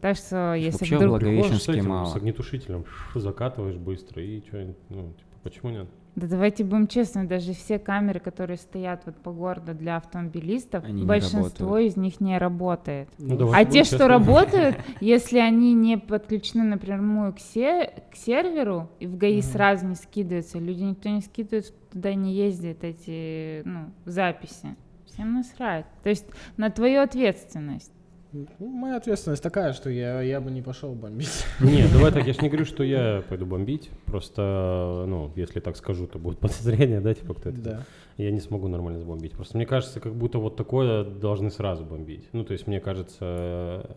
Так что, если Вообще вдруг... Приходишь с этим, мало. с огнетушителем, закатываешь быстро и что, ну, типа, почему нет? Да давайте будем честны, даже все камеры, которые стоят вот по городу для автомобилистов, Они большинство из них не работает. Ну, А те, будем что честны. работают, если они не подключены напрямую к, се- к серверу и в ГАИ сразу не скидываются, люди никто не скидывает, туда не ездит эти ну, записи. Всем насрать. То есть на твою ответственность. Ну, моя ответственность такая, что я, я бы не пошел бомбить. Нет, давай так, я ж не говорю, что я пойду бомбить, просто, ну, если так скажу, то будет подозрение, да, типа, кто это Да. я не смогу нормально забомбить. Просто мне кажется, как будто вот такое должны сразу бомбить. Ну, то есть, мне кажется,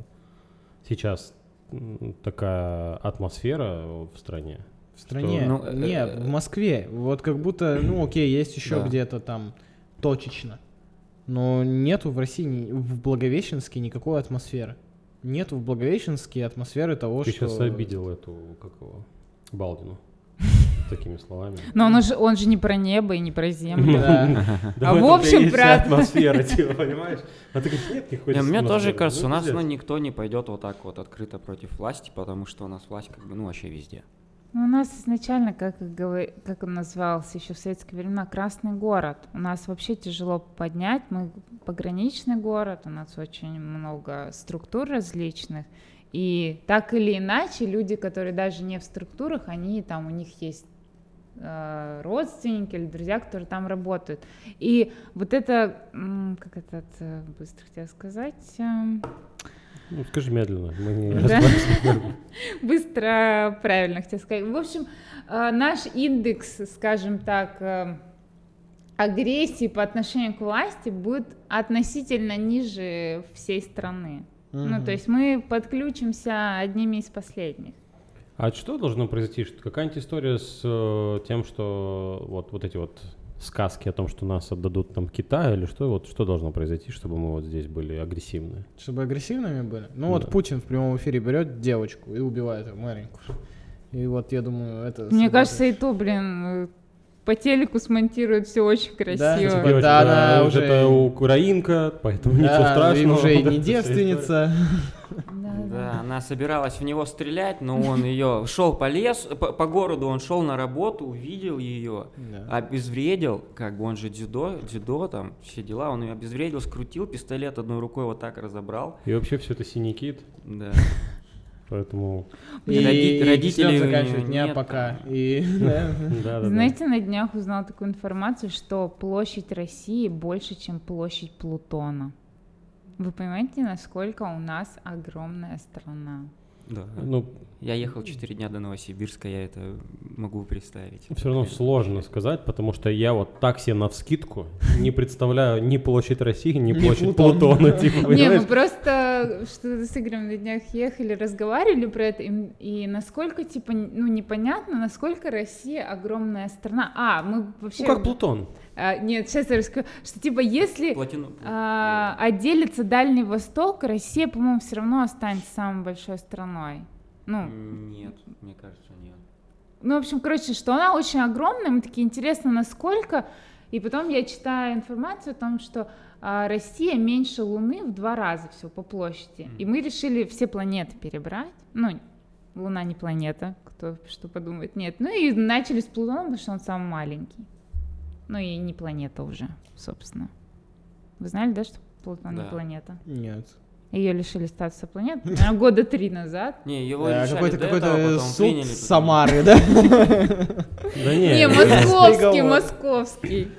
сейчас такая атмосфера в стране. В стране. Ну, э, Нет, э, в Москве. Вот как будто, ну окей, есть еще Да. где-то там точечно. Но нету в России, в Благовещенске никакой атмосферы. Нету в Благовещенске атмосферы того, Ты что... сейчас обидел эту, как его, Балдину. Такими словами. Но он же, он же не про небо и не про землю. Да. А в общем, про- атмосфера, типа, понимаешь? А ты говоришь, нет Не, мне тоже атмосферы. кажется, у нас ну, никто не пойдет вот так вот открыто против власти, потому что у нас власть как бы, ну, вообще везде. Ну, у нас изначально, как, как он назывался еще в советские времена, Красный город. У нас вообще тяжело поднять. Мы пограничный город, у нас очень много структур различных. И так или иначе, люди, которые даже не в структурах, они там, у них есть э, родственники или друзья, которые там работают. И вот это, как это э, быстро хотела сказать, эм, Ну, скажи медленно. Мы не Да. Быстро, правильно хотела сказать. В общем, э, наш индекс, скажем так, э, агрессии по отношению к власти будет относительно ниже всей страны. Ну, Мгм. то есть мы подключимся одними из последних. А что должно произойти? Какая-нибудь история с э, тем, что вот, вот эти вот сказки о том, что нас отдадут там Китаю или что? Вот что должно произойти, чтобы мы вот здесь были агрессивны? Чтобы агрессивными были? Ну вот Да. Путин в прямом эфире берет девочку и убивает ее маленькую. И вот я думаю, это... Мне кажется, и то, блин, по телеку смонтируют все очень красиво. Типа, Девочка, да, она э, уже- это украинка, поэтому ничего Да, страшного. и уже и не девственница. Да, она собиралась в него стрелять, но он ее шел по лесу, по, по городу, он шел на работу, увидел ее, Да. обезвредил, как бы он же дзюдо, дзюдо там, все дела, он ее обезвредил, скрутил, пистолет одной рукой вот так разобрал. И вообще все это синий кит, Да. Поэтому... И, и заканчивает неё не нет пока. И, да. Да, да, Знаете, на днях узнала такую информацию, что площадь России больше, чем площадь Плутона. Вы понимаете, насколько у нас огромная страна? Да. Ну, Я ехал 4 дня до Новосибирска, я это могу представить. все равно сложно сказать, потому что я вот так себе навскидку не представляю ни площадь России, ни площадь Плутон. Плутона. Типа, Не, мы просто что-то с Игорем на днях ехали, разговаривали про это, и, и насколько, типа, ну, непонятно, насколько Россия огромная страна. А, мы вообще... Ну, как Плутон. А, нет, сейчас я расскажу, что, типа, если Платину. а, отделится Дальний Восток, Россия, по-моему, все равно останется самой большой страной. Ну, Нет, мне кажется, нет. ну, в общем, короче, что она очень огромная, мы такие, интересно, насколько... И потом я читаю информацию о том, что а, Россия меньше Луны в два раза всего по площади. И мы решили все планеты перебрать. Ну, Луна не планета, кто что подумает. Нет. Ну и начали с Плутона, потому что он самый маленький. Ну и не планета уже, собственно. Вы знали, да, что Плутон Да. не планета? Нет. Ее лишили статуса планеты наверное, года три назад. Не, его Да, лишали Какой-то какой-то потом суд Самары, да? Да не, Не, московский, московский.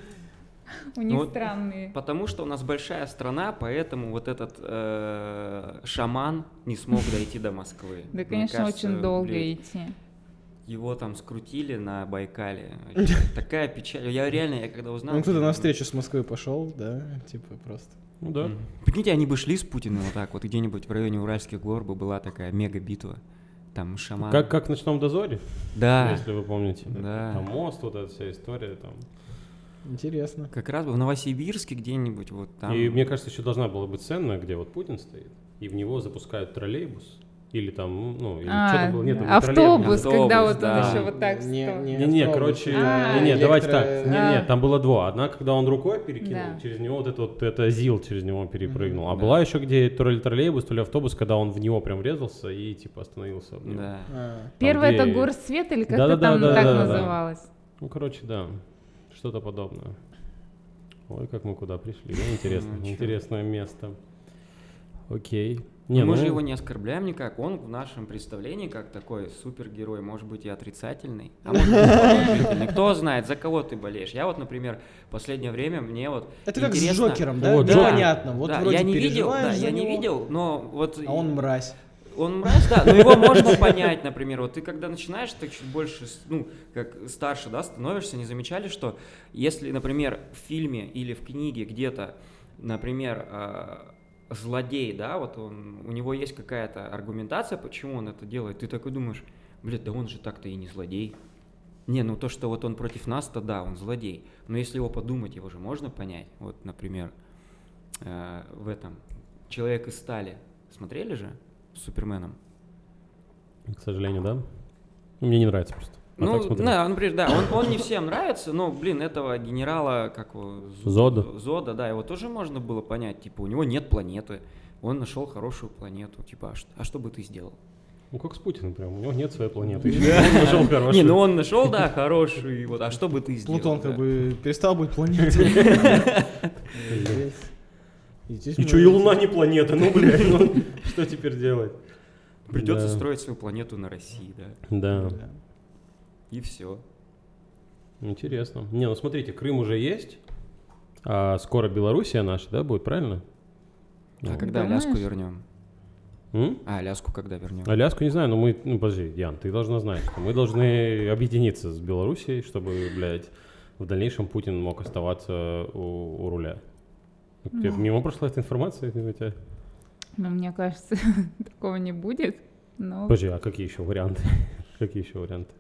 У них Ну странные. Потому что у нас большая страна, поэтому вот этот э, шаман не смог дойти до Москвы. Да, конечно, очень долго идти. Его там скрутили на Байкале. Такая печаль. Я реально, я когда узнал... Ну, кто-то на встречу с Москвы пошел, да, типа просто. Ну да. Прикиньте, они бы шли с Путиным вот так, вот где-нибудь в районе Уральских гор бы была такая мега-битва. Там шаман. Как, как в «Ночном дозоре», Да. если вы помните. Да. Там мост, вот эта вся история там. Интересно. Как раз бы в Новосибирске где-нибудь вот там. И мне кажется, еще должна была быть сцена, где вот Путин стоит, и в него запускают троллейбус. Или там, ну, или А, что-то было. Нет, там не автобус, троллейбус. когда Автобус, вот да. он еще вот так Не- стал. не- Не-не, автобус, короче, А, не-не, давайте так. электро- Не-не, А. там было два. Одна, когда он рукой перекинул, Да. через него вот это вот, это ЗИЛ через него перепрыгнул. А Да. была еще где то ли троллейбус, то ли автобус, когда он в него прям врезался и типа остановился. Да. А, Первое где- это горсвет или как-то Да-да-да, там так да-да-да. называлось. Ну, короче, да, что-то подобное. Ой, как мы куда пришли, да, интересно, интересное место. Окей. Не, мы ну, же его не оскорбляем никак. Он в нашем представлении как такой супергерой, может быть и отрицательный, а может быть и положительный. Кто знает, за кого ты болеешь. Я вот, например, в последнее время мне вот Это как с интересно- Джокером, да? Вот, Да, понятно. Вот да, вроде я не видел, да, я не него, видел, но вот А он мразь. Он мразь, да, но его можно понять, например, вот ты когда начинаешь, так чуть больше, ну, как старше, да, становишься, не замечали, что если, например, в фильме или в книге где-то, например, э, злодей, да, вот он, у него есть какая-то аргументация, почему он это делает, ты такой думаешь, блядь, да он же так-то и не злодей. Не, ну то, что вот он против нас, то да, он злодей. Но если его подумать, его же можно понять. Вот, например, э, в этом «Человек из стали» смотрели же с Суперменом? к сожалению, да. Мне не нравится просто. А так ну, да, например, да, он, он не всем нравится, но, блин, этого генерала, как его... Зо- Зода. Зода, да, его тоже можно было понять, типа, у него нет планеты, он нашел хорошую планету, типа, а что, а что бы ты сделал? Ну, как с Путиным прям, у него нет своей планеты. Он нашел хорошую. Не, ну он нашел, да, хороший, вот, а что бы ты сделал? Плутон как бы перестал быть планетой. И здесь И мы- что, и Луна не планета, ну, блядь, ну, что теперь делать? Придется Да. строить свою планету на России, да, Да, Да. И все. интересно. Не, ну смотрите, Крым уже есть, а скоро Белоруссия наша, да, будет, правильно? А Ну. когда Думаешь? Аляску вернем? М? А, Аляску когда вернем? Аляску не знаю, но мы, ну подожди, Ян, ты должна знать, что мы должны объединиться с Белоруссией, чтобы, блядь, в дальнейшем Путин мог оставаться у, у руля. Тебе Ну. мимо прошла эта информация? у тебя? Ну, мне кажется, такого не будет. Но Подожди, а какие еще варианты? Какие еще варианты?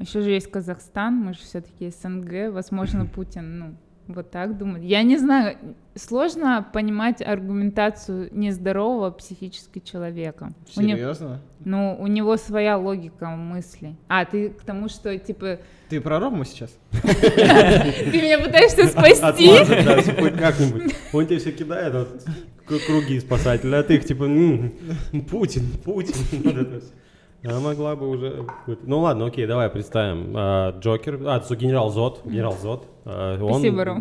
Еще же есть Казахстан, мы же все-таки СНГ. Возможно, Путин, ну, вот так думает. Я не знаю, сложно понимать аргументацию нездорового психически человека. У не- Серьезно? Ну, у него своя логика мысли. А, ты к тому, что, типа, Ты про Рому сейчас? ты меня пытаешься спасти? Как-нибудь. Он тебе все кидает, вот, круги спасателя, а ты их типа, «М, Путин, Путин. вот это всё. А могла бы уже... Ну ладно, окей, давай представим. А, Джокер, а, генерал Зод, генерал Зод. а, он- Спасибо, Ром.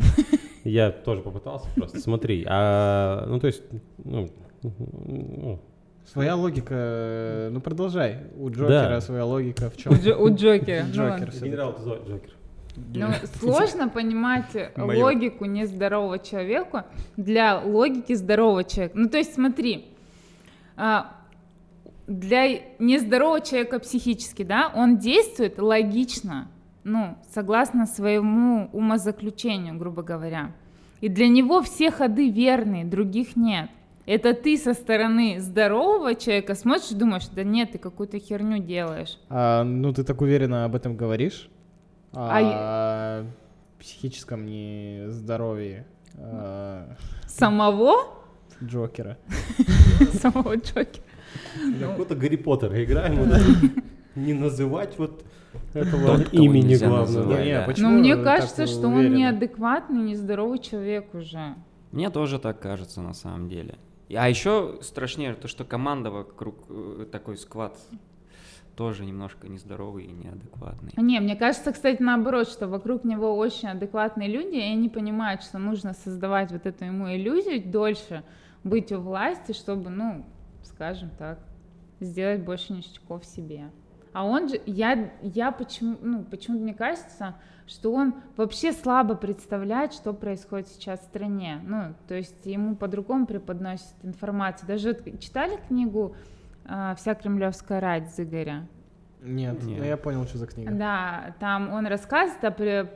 Я тоже попытался просто, смотри. а, ну, то есть, ну, ну, Своя логика, ну продолжай. У Джокера Да. своя логика в У, чем? Джо- у Джокера. ну Джокер. всё-таки. генерал Зод, Джокер. Ну, сложно понимать Майор. логику нездорового человека для логики здорового человека. Ну, то есть, смотри, а, для нездорового человека психически, да, он действует логично, ну, согласно своему умозаключению, грубо говоря. И для него все ходы верные, других нет. Это ты со стороны здорового человека смотришь и думаешь, да нет, ты какую-то херню делаешь. А, ну ты так уверенно об этом говоришь. А О психическом нездоровье а, Самого? Джокера. Самого Джокера. Как будто Гарри Поттера играем. Не называть вот этого Тот, имени главного. да. почему Но мне вы кажется, что он неадекватный, нездоровый человек уже. Мне тоже так кажется на самом деле. А еще страшнее то, что команда вокруг э, такой сквад тоже немножко нездоровый и неадекватный. Не, мне кажется, кстати, наоборот, что вокруг него очень адекватные люди, и они понимают, что нужно создавать вот эту ему иллюзию дольше, быть у власти, чтобы, ну, скажем так, сделать больше ништяков себе. А он же, я, я почему, ну, почему-то мне кажется, что он вообще слабо представляет, что происходит сейчас в стране. Ну, то есть ему по-другому преподносят информацию. Даже читали книгу а, «Вся кремлевская рать» Зыгоря? Нет, Нет. ну я понял, что за книга. Да, там он рассказывает о при-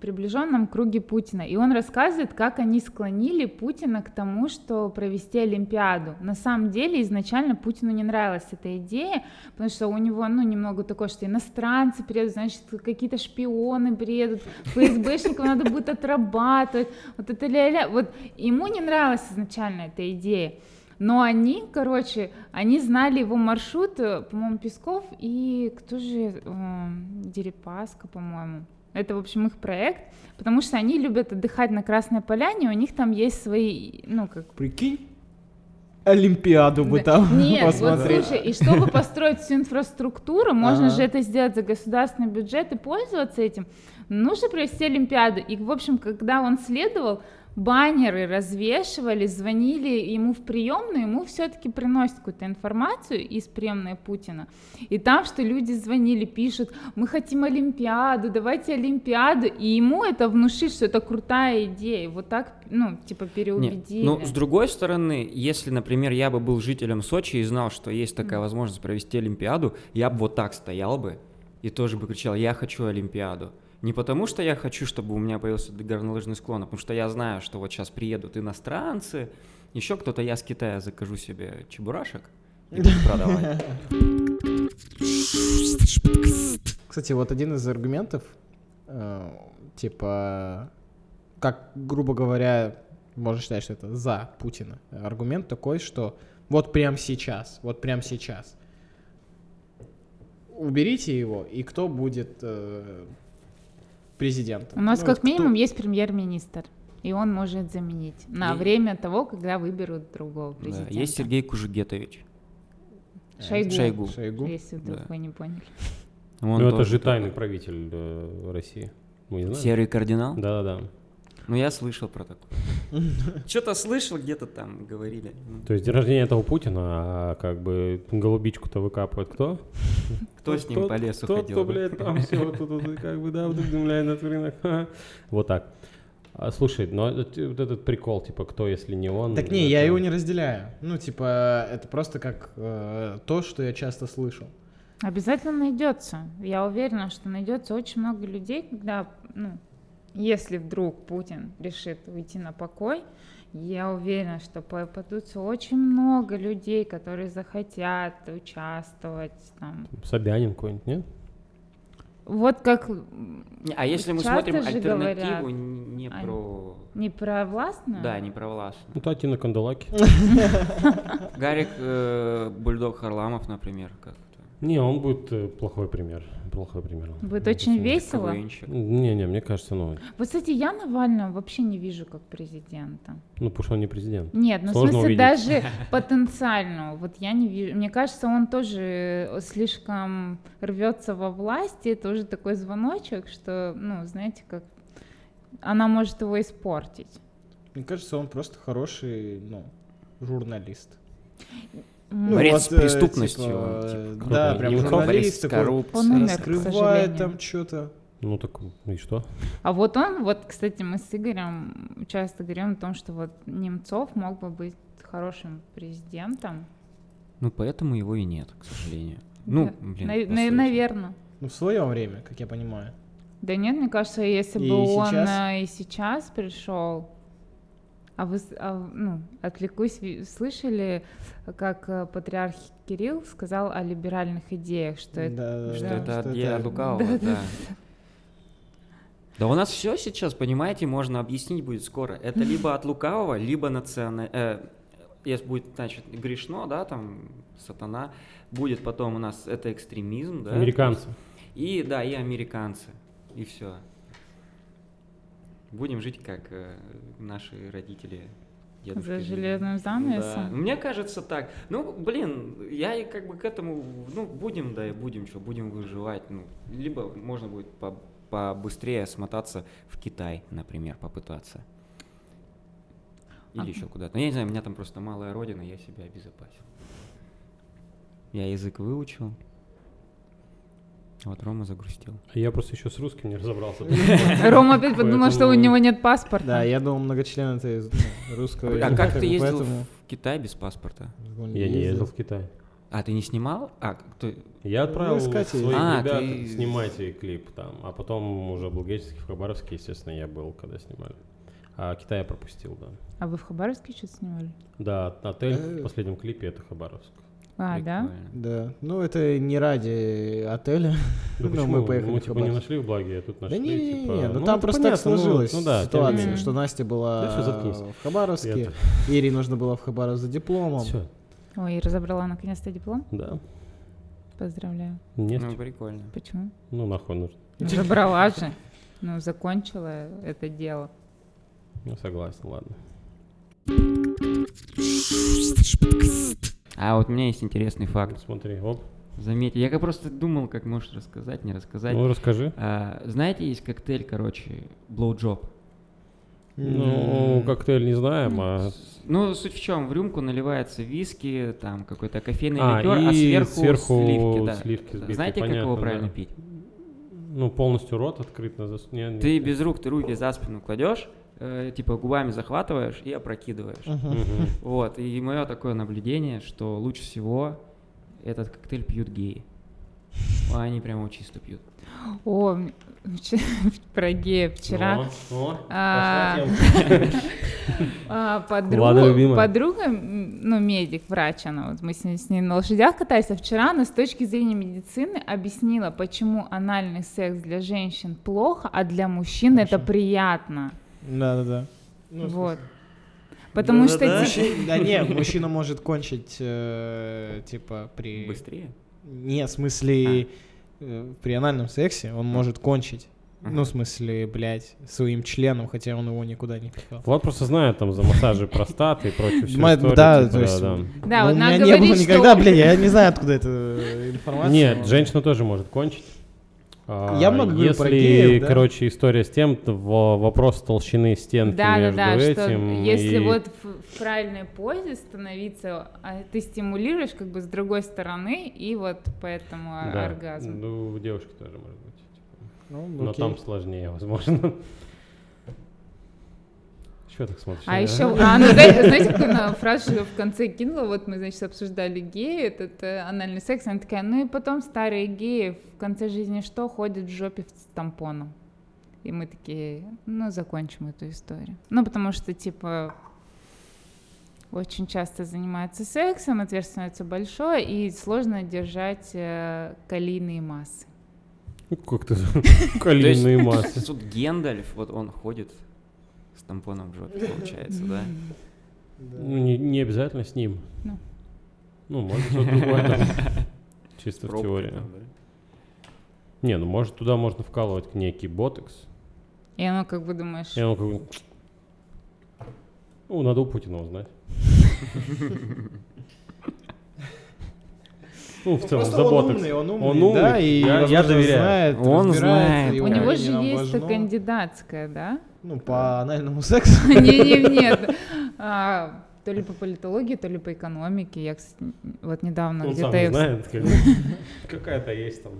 приближенном круге Путина, и он рассказывает, как они склонили Путина к тому, что провести Олимпиаду. На самом деле изначально Путину не нравилась эта идея, потому что у него, ну, немного такое, что иностранцы приедут, значит, какие-то шпионы приедут, ФСБшников надо будет отрабатывать, вот это ля-ля. Вот ему не нравилась изначально эта идея. Но они, короче, они знали его маршрут, э, по-моему, Песков и кто же, э, Дерипаска, по-моему. Это, в общем, их проект, потому что они любят отдыхать на Красной Поляне, у них там есть свои, ну, как Прикинь, Олимпиаду бы там Нет, вот посмотреть. слушай, и чтобы построить всю инфраструктуру, можно Ага. же это сделать за государственный бюджет и пользоваться этим. Нужно провести Олимпиаду. И, в общем, когда он следовал, баннеры развешивали, звонили ему в приемную, ему все-таки приносят какую-то информацию из приемной Путина. И там, что люди звонили, пишут, мы хотим Олимпиаду, давайте Олимпиаду. И ему это внушит, что это крутая идея. Вот так, ну, типа, Нет, переубедили. ну, с другой стороны, если, например, я бы был жителем Сочи и знал, что есть такая возможность провести Олимпиаду, я бы вот так стоял бы и тоже бы кричал, я хочу Олимпиаду. Не потому, что я хочу, чтобы у меня появился горнолыжный склон, а потому что я знаю, что вот сейчас приедут иностранцы, еще кто-то, я с Китая закажу себе чебурашек и буду продавать. Кстати, вот один из аргументов, э, типа, как, грубо говоря, можно считать, что это за Путина. Аргумент такой, что вот прямо сейчас, вот прямо сейчас уберите его, и кто будет э, президентом? У нас Ну, как кто- минимум есть премьер-министр, и он может заменить на И- время того, когда выберут другого Да, президента. Есть Сергей Кужугетович. Шойгу. Шойгу. Шойгу. Если вдруг Да. вы не поняли. Он Ну, это же тайный правитель э, России. Мы не знаем? Серый кардинал? Да-да-да. Ну, я слышал про такое. Что-то слышал, где-то там говорили. То есть день рождения этого Путина, а как бы голубичку-то выкапывает кто? Кто с ним по лесу Тот, ходил? кто, блядь, там все тут, вот, как бы, да, вдруг земля на рынок. Вот так. А, слушай, ну это- вот этот прикол, типа, кто, если не он? Так не, я его не разделяю. Ну, типа, это просто как э, то, что я часто слышал. Обязательно найдется. Я уверена, что найдется очень много людей, когда, ну, если вдруг Путин решит уйти на покой, я уверена, что попадутся очень много людей, которые захотят участвовать там. Собянин какой-нибудь, нет? Вот как А если мы смотрим альтернативу, говорят, не а, про... не про властную, Да, не про властную. Ну, Татьяна Кандалаки. Гарик э, Бульдог Харламов, например, как-то. Не, он будет э, плохой пример. Плохой пример. будет Ну, очень весело. КВНщик. Не-не, мне кажется, ну, Вот, кстати, я Навального вообще не вижу как президента. ну, потому что он не президент. Нет, ну в Сложно смысле увидеть. даже потенциально, вот я не вижу. Мне кажется, он тоже э, слишком рвется во власти, это уже такой звоночек, что, ну, знаете, как она может его испортить. Мне кажется, он просто хороший, ну, журналист. Ну, Борец с э, преступностью, типа, типа, да, прям журналист такой. Он умер, раскрывает там что-то. Ну, так, и что? А вот он, вот, кстати, мы с Игорем часто говорим о том, что вот Немцов мог бы быть хорошим президентом. Ну, поэтому его и нет, к сожалению. Ну, Да. блин, На- на- наверное. Ну, в свое время, как я понимаю. Да нет, мне кажется, если И бы он сейчас? э, и сейчас пришел, а вы, а, ну, отвлекусь, слышали, как э, патриарх Кирилл сказал о либеральных идеях, что это Да, Что Да. это что от это- Лукавого, Да, да. Да у нас все сейчас, понимаете, можно объяснить будет скоро. Это либо от лукавого, либо национа... э, если будет, значит, грешно, да, там, сатана, будет потом у нас это экстремизм, да. Американцы. И, да, и американцы. И все. Будем жить, как э, наши родители. дедушки за железным Да. занавесом. Мне кажется так. Ну, блин, я и как бы к этому, ну, будем, да, и будем, что, будем выживать. Ну, либо можно будет по- побыстрее смотаться в Китай, например, попытаться. Или Ага. еще куда-то. Ну, я не знаю, у меня там просто малая родина, я себя обезопасил. Я язык выучил. Вот Рома загрустил. А Я просто еще с русским не разобрался. Рома опять подумал, что у него нет паспорта. Да, я думал, многочлен это из ну, русского. А как ты ездил в Китай без паспорта? Я не ездил в Китай. А, ты не снимал? А, кто? Я отправил искатель. своих А, ребят, ты- снимайте клип там. А потом уже в Благовещенске, в Хабаровске, естественно, я был, когда снимали. А Китай я пропустил, да. А вы в Хабаровске что-то снимали? Да, отель Э. в последнем клипе это Хабаровск. А, да? Прикольно. Да, ну это не ради отеля. Да Ну, почему? мы поехали Мы в типа не Хабаровск. нашли в благе, а тут Да нашли. не, не, типа, не, ну ну, там просто так понятно, ну, сложилась ну да, не ситуация, что Настя была Да в Хабаровске, Это- Ире нужно было в Хабаровск за дипломом. Всё, Ой, и разобрала наконец-то диплом? да. Поздравляю. Нефть. Ну, прикольно. Почему? Ну, нахуй нужно. Забрала же. Ну, закончила это дело. Ну, согласен, ладно. А вот у меня есть интересный факт. Смотри, оп. Заметьте, я как просто думал, как может рассказать, не рассказать. Ну, расскажи. А, знаете, есть коктейль, короче, blowjob. Ну, коктейль не знаем, а... Ну, суть в чем, в рюмку наливается виски, там какой-то кофейный А, ликер, а сверху, сверху сливки, да. сливки сбитые, Знаете, как понятно, его да. правильно пить? Ну, полностью рот открыт на зас... не, не- Ты без рук, ты руки за спину кладешь, э, типа губами захватываешь и опрокидываешь. Мгм. Вот, и мое такое наблюдение, что лучше всего этот коктейль пьют геи. Они прямо чисто пьют. О, про гея вчера. А, а, подруга, подруга, ну, медик, врач, она, вот мы с ней, с ней на лошадях катались, а вчера она с точки зрения медицины объяснила, почему анальный секс для женщин плохо, а для мужчин это приятно. Да-да-да. Ну, вот. Потому что... Да-да-да. ди- мужчина- Да не, мужчина может кончить, э, типа, при... Быстрее? Не, в смысле, э, при анальном сексе он может кончить Ну, в смысле, блядь, своим членом, хотя он его никуда не пихал. Влад просто знает там за массажи простаты и прочую всю Ма- историю. да, типа, то есть, да. Да, Ну, вот у меня не было говорить, что- никогда, блядь, я не знаю, откуда эта информация. Нет, женщина тоже может кончить. А, Я говорю Если, про геев, да. короче, история с тем, во- вопрос толщины стенки Да, да, между да, что этим если и- вот в, в правильной позе становиться, а ты стимулируешь как бы с другой стороны, и вот поэтому Да. оргазм. Ну, у девушки тоже может быть. типа. Ну, Но там сложнее, возможно. Что так смотришь? А еще, а, ну, знаете, знаете, какую она фразу в конце кинула? Вот мы, значит, обсуждали геи, этот э, анальный секс, она такая, ну и потом старые геи в конце жизни что, ходят в жопе с тампоном. И мы такие, ну, закончим эту историю. Ну, потому что, типа, очень часто занимаются сексом, отверстие становится большое, и сложно держать э, калийные массы. Как ты То есть калийные массы. Тут Гендальф, вот он ходит с тампоном в жопе, получается, да? Ну, не, не обязательно с ним. Ну. Ну, может, что-то другое там. Чисто в теории. Не, ну, может, туда можно вкалывать некий ботекс. И оно, как бы, думаешь, И он как бы... Ну, надо у Путина узнать. Ну, в Ну, целом, за он ботекс. умный, он умный, Он умный, да, и, я- доверяю. знает, Он знает, у него же есть кандидатская, да? Ну, по анальному сексу. Не, не, нет. А, То ли по политологии, то ли по экономике. Я, кстати, вот недавно Он сам где-то... я- знает, какая-то есть там.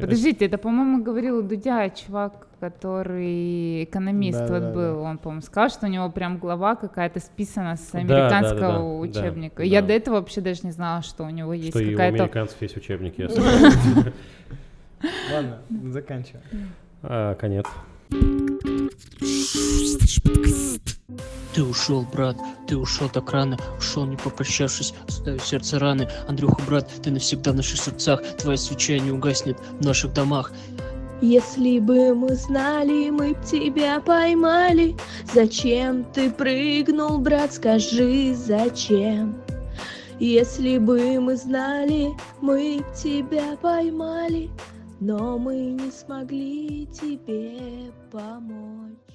Подождите, это, по-моему, говорил Дудя, чувак, который экономист вот был. Он, по-моему, сказал, что у него прям глава какая-то списана с Да, американского учебника. да, Я да. до этого вообще даже не знала, что у него есть Что и у какая-то... американцев есть учебники. Ладно, заканчиваем. А, Конец. Ты ушел, брат, ты ушел так рано, ушел не попрощавшись, оставив сердце раны. Андрюха, брат, ты навсегда в наших сердцах, твоя свеча не угаснет в наших домах. Если бы мы знали, мы б тебя поймали. Зачем ты прыгнул, брат, скажи, зачем? Если бы мы знали, мы б тебя поймали, но мы не смогли тебе помочь.